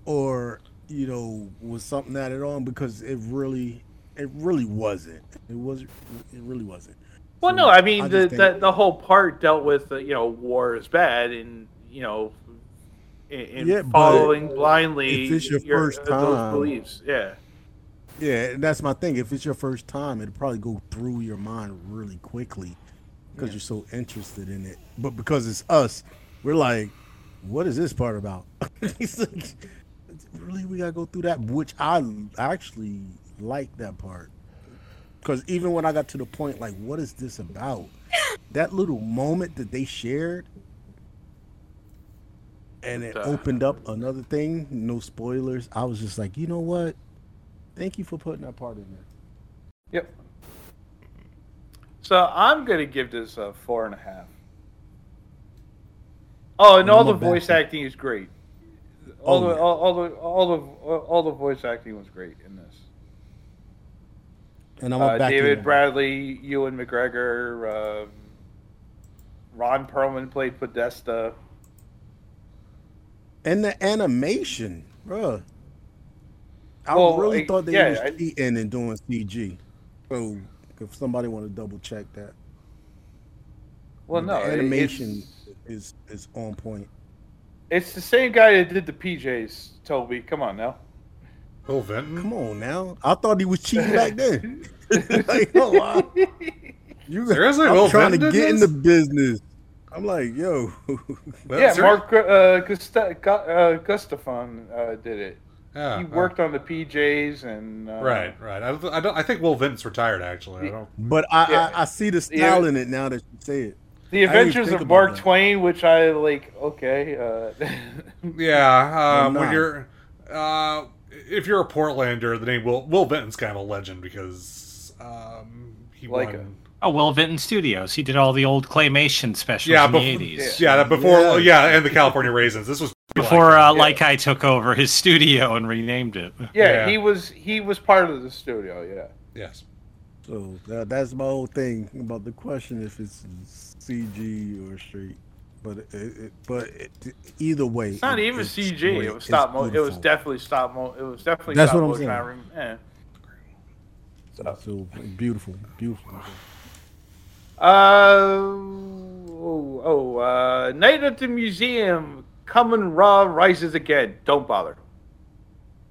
or you know, was something added on because it really, it really wasn't. It was, it really wasn't. Well, So no, I mean I the, just the the whole part dealt with uh, you know war is bad and you know in, in Yeah, following blindly if it's your first uh, those time- beliefs. Yeah, Yeah, and that's my thing. If it's your first time, it'll probably go through your mind really quickly because you're so interested in it. But because it's us, we're like, what is this part about? it's like, really, we gotta go through that, which I actually like that part. Because even when I got to the point, like, what is this about? That little moment that they shared, and it opened up another thing. No spoilers. I was just like, you know what? Thank you for putting that part in there. yep. So I'm gonna give this a four and a half. Oh, and What all the voice Batman? acting is great. All Oh, the all, all the all the all the voice acting was great in this. And I'm Uh, back David. Bradley, Ewan McGregor, um Ron Perlman played Podesta. And the animation, bruh. I Well, really I- thought they yeah, was cheating and doing CG. So if somebody want to double check that, Well, the no, animation is is on point. it's the same guy that did the PJs. Toby, come on now. Will Vinton? Come on now, I thought he was cheating back then. like, oh, wow. You Seriously? I'm Will trying to Vinton did get in the business. I'm like, yo, Well, yeah, ser- Mark uh, Gusta- Gu- uh, Gustafson uh, did it. Yeah, he uh, worked on the PJs and uh, Right, right. I, don't- I, don't, I think Will Vinton's retired. Actually, I don't. but I, Yeah. I I see the style in it now that you say it. The Adventures of Mark that. Twain, which I like. Okay, uh, Yeah, um, when you're, uh, if you're a Portlander, the name Will Will Vinton's kind of a legend because um, he Like won. Oh, Will Vinton Studios. He did all the old claymation specials Yeah, in the 80s. yeah, that before Yeah. yeah. and the California Raisins. This was Before uh, Yeah. Like I took over his studio and renamed it. yeah, Yeah. he was he was part of the studio. Yeah, yes. So that, that's my whole thing about the question if it's CG or straight. But it, it, but it, either way, it's not it- even it's CG. great. It was It's stop mo. It was definitely stop mo. It was definitely That's stop what I'm motion. saying. I rem- yeah. So, so beautiful, beautiful. uh, oh, oh uh, Night at the Museum. Kahmunrah rises again. Don't bother.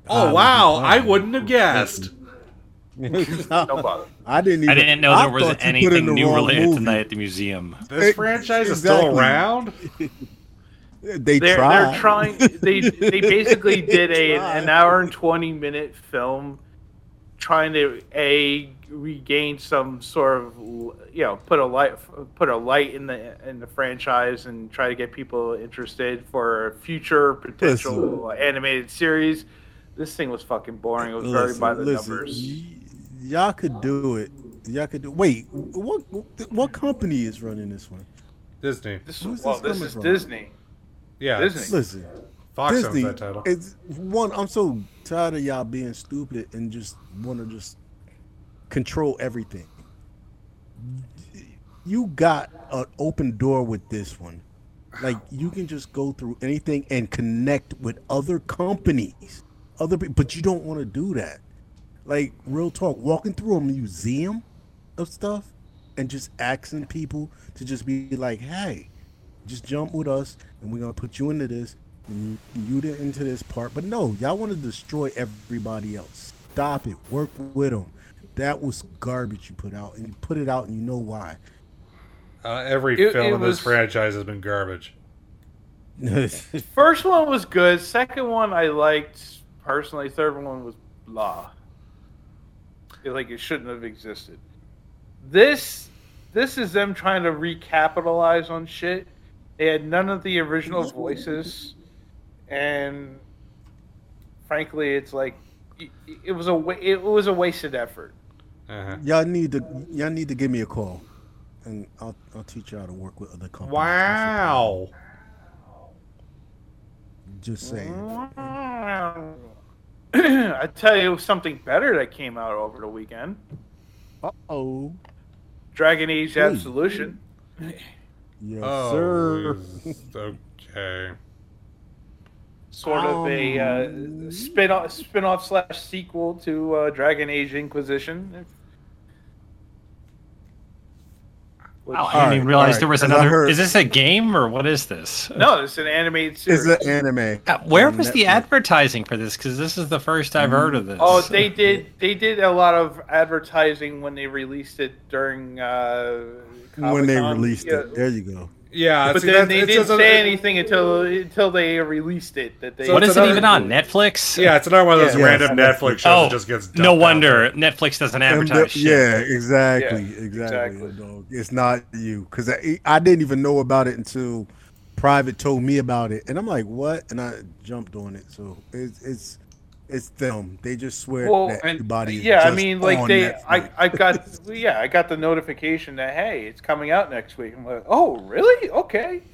Oh Ah, wow! I wouldn't have guessed. Don't bother. I didn't. Even, I didn't know I there was thought you put in anything new wrong related to movie. Night at the Museum. This It- franchise is still around. They They're tried. they're trying. They they basically did a tried. an hour and twenty minute film, trying to a regain some sort of you know put a light put a light in the in the franchise and try to get people interested for a future potential animated series. This thing was fucking boring. It was very Listen, by the listen, numbers. Y- y'all could do it. Y'all could do. Wait, what? What company is running this one? Disney. This, Who's well, this this coming is from? Disney. Yeah, Disney. Listen, Fox Disney. owns that title. It's one. I'm so tired of y'all being stupid and just want to just control everything. You got an open door with this one. Like you can just go through anything and connect with other companies, other but you don't want to do that. Like real talk, walking through a museum of stuff and just asking people to just be like, "Hey, just jump with us and we're gonna put you into this and you you into this part but no y'all want to destroy everybody else stop it work with them that was garbage you put out and you put it out and you know why Uh, every It- film it in this franchise has been garbage. First one was good. Second one I liked personally. Third one was blah. It, like it shouldn't have existed. This this is them trying to recapitalize on shit. They had none of the original voices, and frankly, it's like it, it was a wa- it was a wasted effort. Uh-huh. y'all need to y'all need to give me a call and I'll, I'll teach you how to work with other companies Wow. just saying I tell you something better that came out over the weekend. uh-oh Dragon Age Absolution. Yes, Oh, sir. okay. Sort of a uh, spin-off, spin-off slash sequel to uh, Dragon Age Inquisition. Which- Wow, I didn't even realize alright, there was another. heard- Is this a game or what is this? No, it's an animated series. It's an anime. Uh, Where on was the advertising for this? Because this is the first I've heard of this. Oh, they did. They did a lot of advertising when they released it during. Uh, when they released Yeah. it? There you go. Yeah, But see, then they didn't just a- say anything until until they released it. That they. So what it's is it even on Netflix? Yeah, it's another one of those Yeah, random yeah. Netflix shows Oh, that just gets. no dumped out wonder. Netflix doesn't advertise the- shit. yeah, exactly, Yeah, exactly. exactly. dog. It's not you because I, I didn't even know about it until Private told me about it, and I'm like, what? And I jumped on it. So it's it's it's them. They just swear Well, that and- everybody. is yeah, I just mean, like they, Netflix. I, I got, yeah, I got the notification that hey, it's coming out next week. I'm like, oh, really? Okay.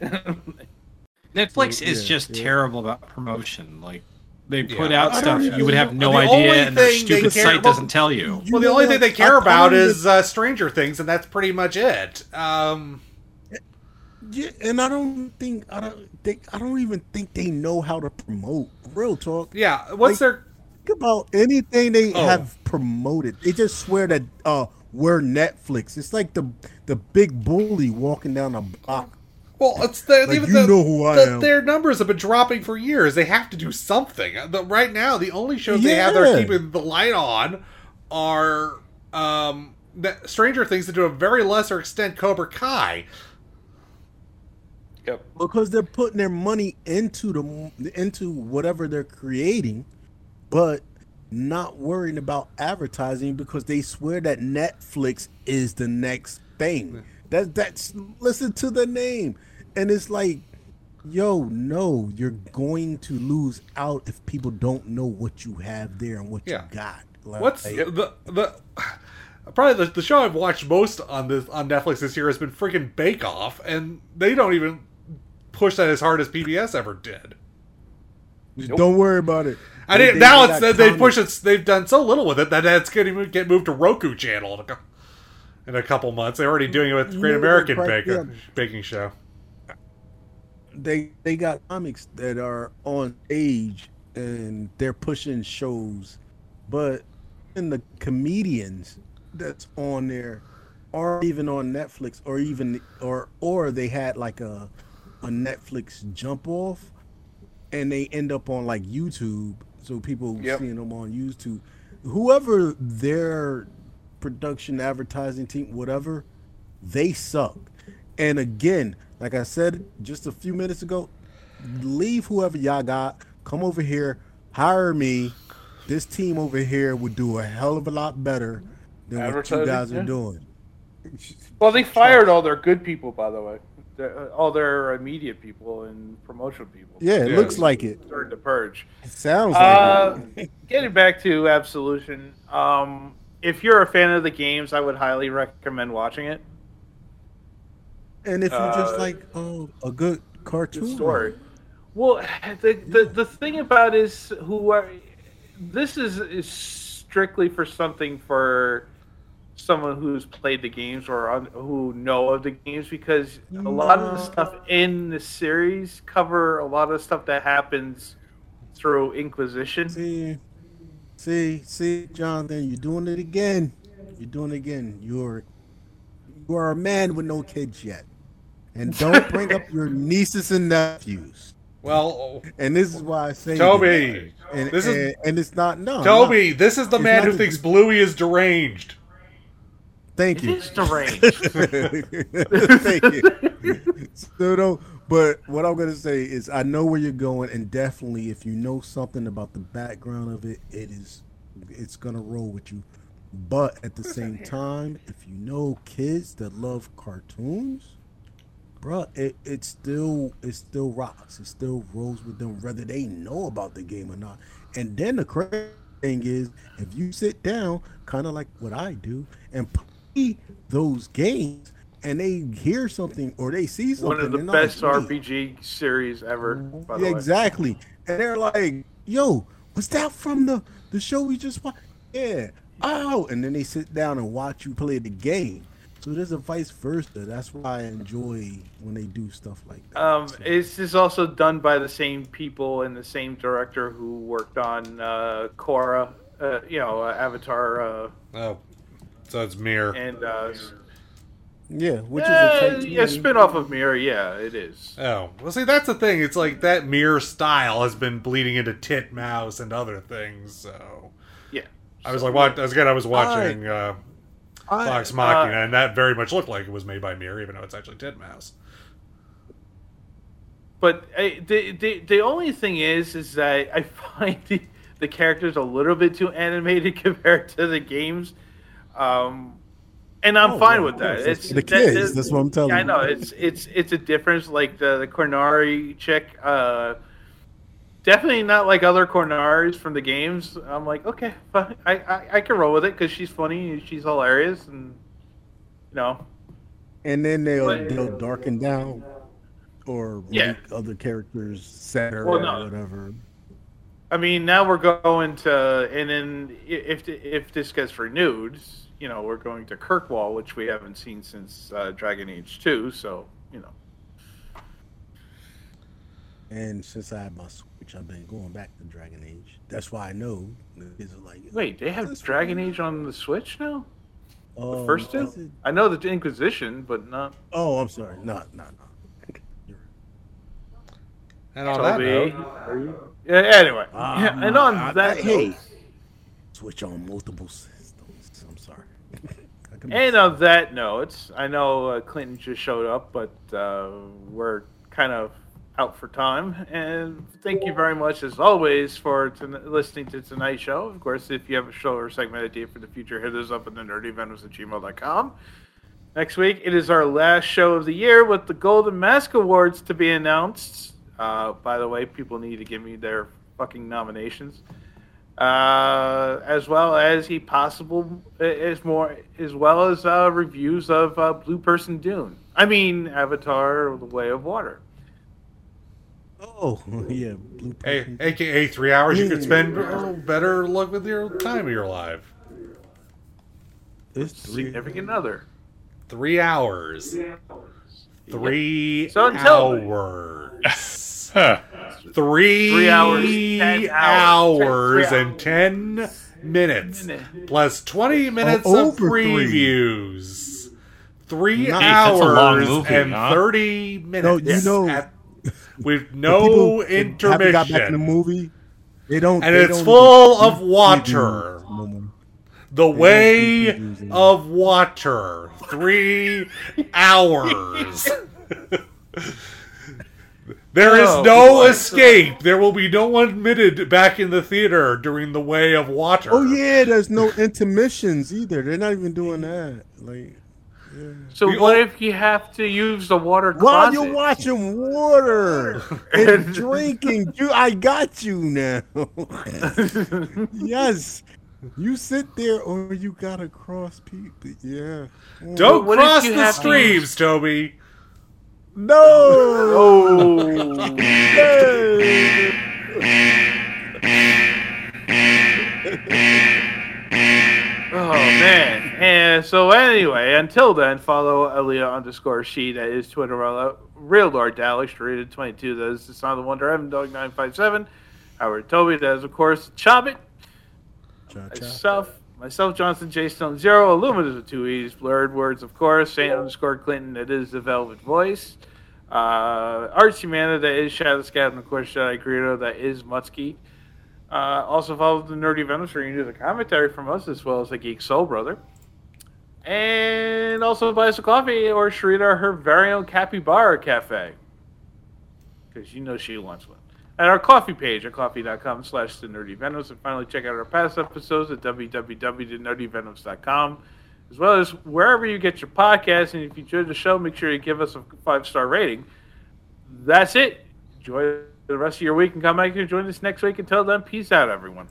Netflix is Yeah, just yeah. terrible about promotion. Like they put Yeah. out stuff don't you would have no the idea, and their stupid care- site well, doesn't tell you. You Well, the only thing they care about is uh, Stranger Things, and that's pretty much it. Um, Yeah, and I don't think I don't think I don't even think they know how to promote. Real talk. yeah, what's Like- their? Think about anything they Oh. have promoted. They just swear that uh we're Netflix. It's like the the big bully walking down a block. Well, it's the, Like, even you the, know who I the- am. Their numbers have been dropping for years. They have to do something. The, right now, the only shows they have that are keeping the light on are um, the Stranger Things, and to a very lesser extent, Cobra Kai. yep. because they're putting their money into the into whatever they're creating, but not worrying about advertising because they swear that Netflix is the next thing. That that's listen to the name, and it's like, yo, no, you're going to lose out if people don't know what you have there and what Yeah. you got. Like, What's the the probably the, the show I've watched most on this on Netflix this year has been freaking Bake Off, and they don't even push that as hard as PBS ever did. Don't worry about it. I They- didn't. Now it's they push it. They've done so little with it that it's going to get moved to Roku channel in a, couple months. They're already doing it with You Great American cracked me Bake, up? Baking Show. they they got comics that are on stage and they're pushing shows, but and the comedians that's on there aren't even on Netflix or even or or they had like a a Netflix jump off and they end up on like YouTube so people Yep. seeing them on YouTube. Whoever their production advertising team whatever they suck. And again, like I said just a few minutes ago, leave whoever y'all got, come over here, hire me. This team over here would do a hell of a lot better than what you guys yeah. are doing. Well, they fired all their good people, by the way. Their- all their immediate people and promotional people. Yeah, it Yeah. looks like it. Starting to purge. It sounds like Uh, it. getting back to Absolution, um, if you're a fan of the games, I would highly recommend watching it. And if you just uh, like oh, a good cartoon Good story. Well, the, the the thing about is who are this is is strictly for something for someone who's played the games or on, who know of the games because a lot of the stuff in the series cover a lot of stuff that happens through Inquisition. See, see, see, Jonathan, you're doing it again. You're doing it again. You're you are a man with no kids yet, and don't bring up your nieces and nephews. Well, And this is why I say this. Toby, And, this is and, and it's not no Toby. not- This is the man who thinks Bluey is deranged. Thank you. is deranged. Thank you. So don't. But what I'm gonna say is, I know where you're going, and definitely, if you know something about the background of it, it is, it's gonna roll with you. But at the same time, if you know kids that love cartoons, bruh, it, it still it still rocks. It still rolls with them, whether they know about the game or not. And then the crazy thing is, if you sit down, kind of like what I do, and play those games, and they hear something or they see something, One of the best like, "Wait, RPG series ever. By the yeah, way. exactly. And they're like, "Yo, was that from the the show we just watched?" Yeah. Oh, and then they sit down and watch you play the game, So there's a vice versa. That's why I enjoy when they do stuff like that. Um, So- it's is also done by the same people and the same director who worked on uh, Korra, uh, you know, uh, Avatar, uh, Oh, so it's Mir. and uh, yeah, which is eh, a tight yeah, spin off of Mirror. Yeah, it is. Oh, well, see, that's the thing. It's like that Mir style has been bleeding into Titmouse and other things. So Yeah. I was like, what? Again, I was watching uh, I- Vox uh, Machina, and that very much looked like it was made by Mir, even though it's actually Titmouse. But uh, the, the the only thing is, is that I find the, the characters a little bit too animated compared to the games, um, and I'm Oh, fine with that. It's It's the kids, that- that's what I'm telling yeah, I know it's it's it's a difference. Like the the Qunari chick, uh, definitely not like other Qunaris from the games. I'm like, okay, fine. I I, I can roll with it because she's funny, and she's hilarious, and you know, and then they'll But- they'll darken down or Yeah. make other characters sadder Well, or whatever. I mean, now we're going to, and then if if this gets renewed, you know, we're going to Kirkwall, which we haven't seen since uh, Dragon Age Two. So, you know, And since I have my Switch, I've been going back to Dragon Age. That's why I know the kids are like, wait, they have Dragon one- Age on the Switch now? The um, first two? it- I know the Inquisition, but not Oh, I'm sorry. No, no, no. You're And on that Toby. note, Yeah, anyway, Ah, yeah, and on I- that I- hey. Switch on multiple systems. I'm sorry. I can- And on that note, I know uh, Clinton just showed up, but uh, we're kind of out for time. And thank you very much, as always, for listening to tonight's show. Of course, if you have a show or segment idea for the future, hit us up at the nerdyvenomous at gmail.com. Next week, it is our last show of the year with the Golden Mask Awards to be announced. Uh, by the way, people need to give me their fucking nominations uh, as well as he possible as more as well as uh, reviews of uh, Blue Person Dune. I mean Avatar: The Way of Water. Oh, yeah. Blue hey, Person. aka three hours you could spend better luck with your time of your life. It's three. Significant other. Three hours. Three So until- hours. Huh. Three, Three hours, 10 hours. hours Three and ten minutes, plus twenty minutes Oh, of over three. previews. Three Nice. That's a long hours movie, and huh? thirty minutes. you know- at- with no people that haven't intermission, got back in the movie. They don't. and they it's don't full even of water. The don't way keep using it. of water. Three hours. There is Oh, no boy. escape. There will be no one admitted back in the theater during the way of water. Oh yeah, there's no intermissions either. They're not even doing that. Like So The what ol- if you have to use the water while closet? you're watching water and drinking, you I got you now. yes. You sit there or you gotta cross people. Yeah. Don't What cross the have to streams, Toby. No. Oh, oh man. And so anyway, until then, follow Elia underscore she that is Twitter real Lord Dalek, rated twenty two. That is the Sound of the Wonder Evan Dog nine five seven. Howard Toby, that is of course Chobbit. Myself, myself, Johnson, J Stone Zero, Illuminous with two E's, blurred words, of course, Saint underscore Clinton, that is the Velvet Voice. Uh, Arts Humana, that is Shadow Scat, and of course, Jedi Greedo, that is Mutsky. Uh, also follow the Nerdy Venom you can the commentary from us as well as the Geek Soul Brother. And also buy us a coffee or Sharita her very own capybara cafe. Because you know she wants one. At our coffee page at ko-fi.com slash the nerdy venoms. And finally check out our past episodes at www.nerdyvenoms.com. As well as wherever you get your podcast. And if you enjoyed the show, make sure you give us a five star rating. That's it. Enjoy the rest of your week and come back and join us next week. Until then, peace out, everyone.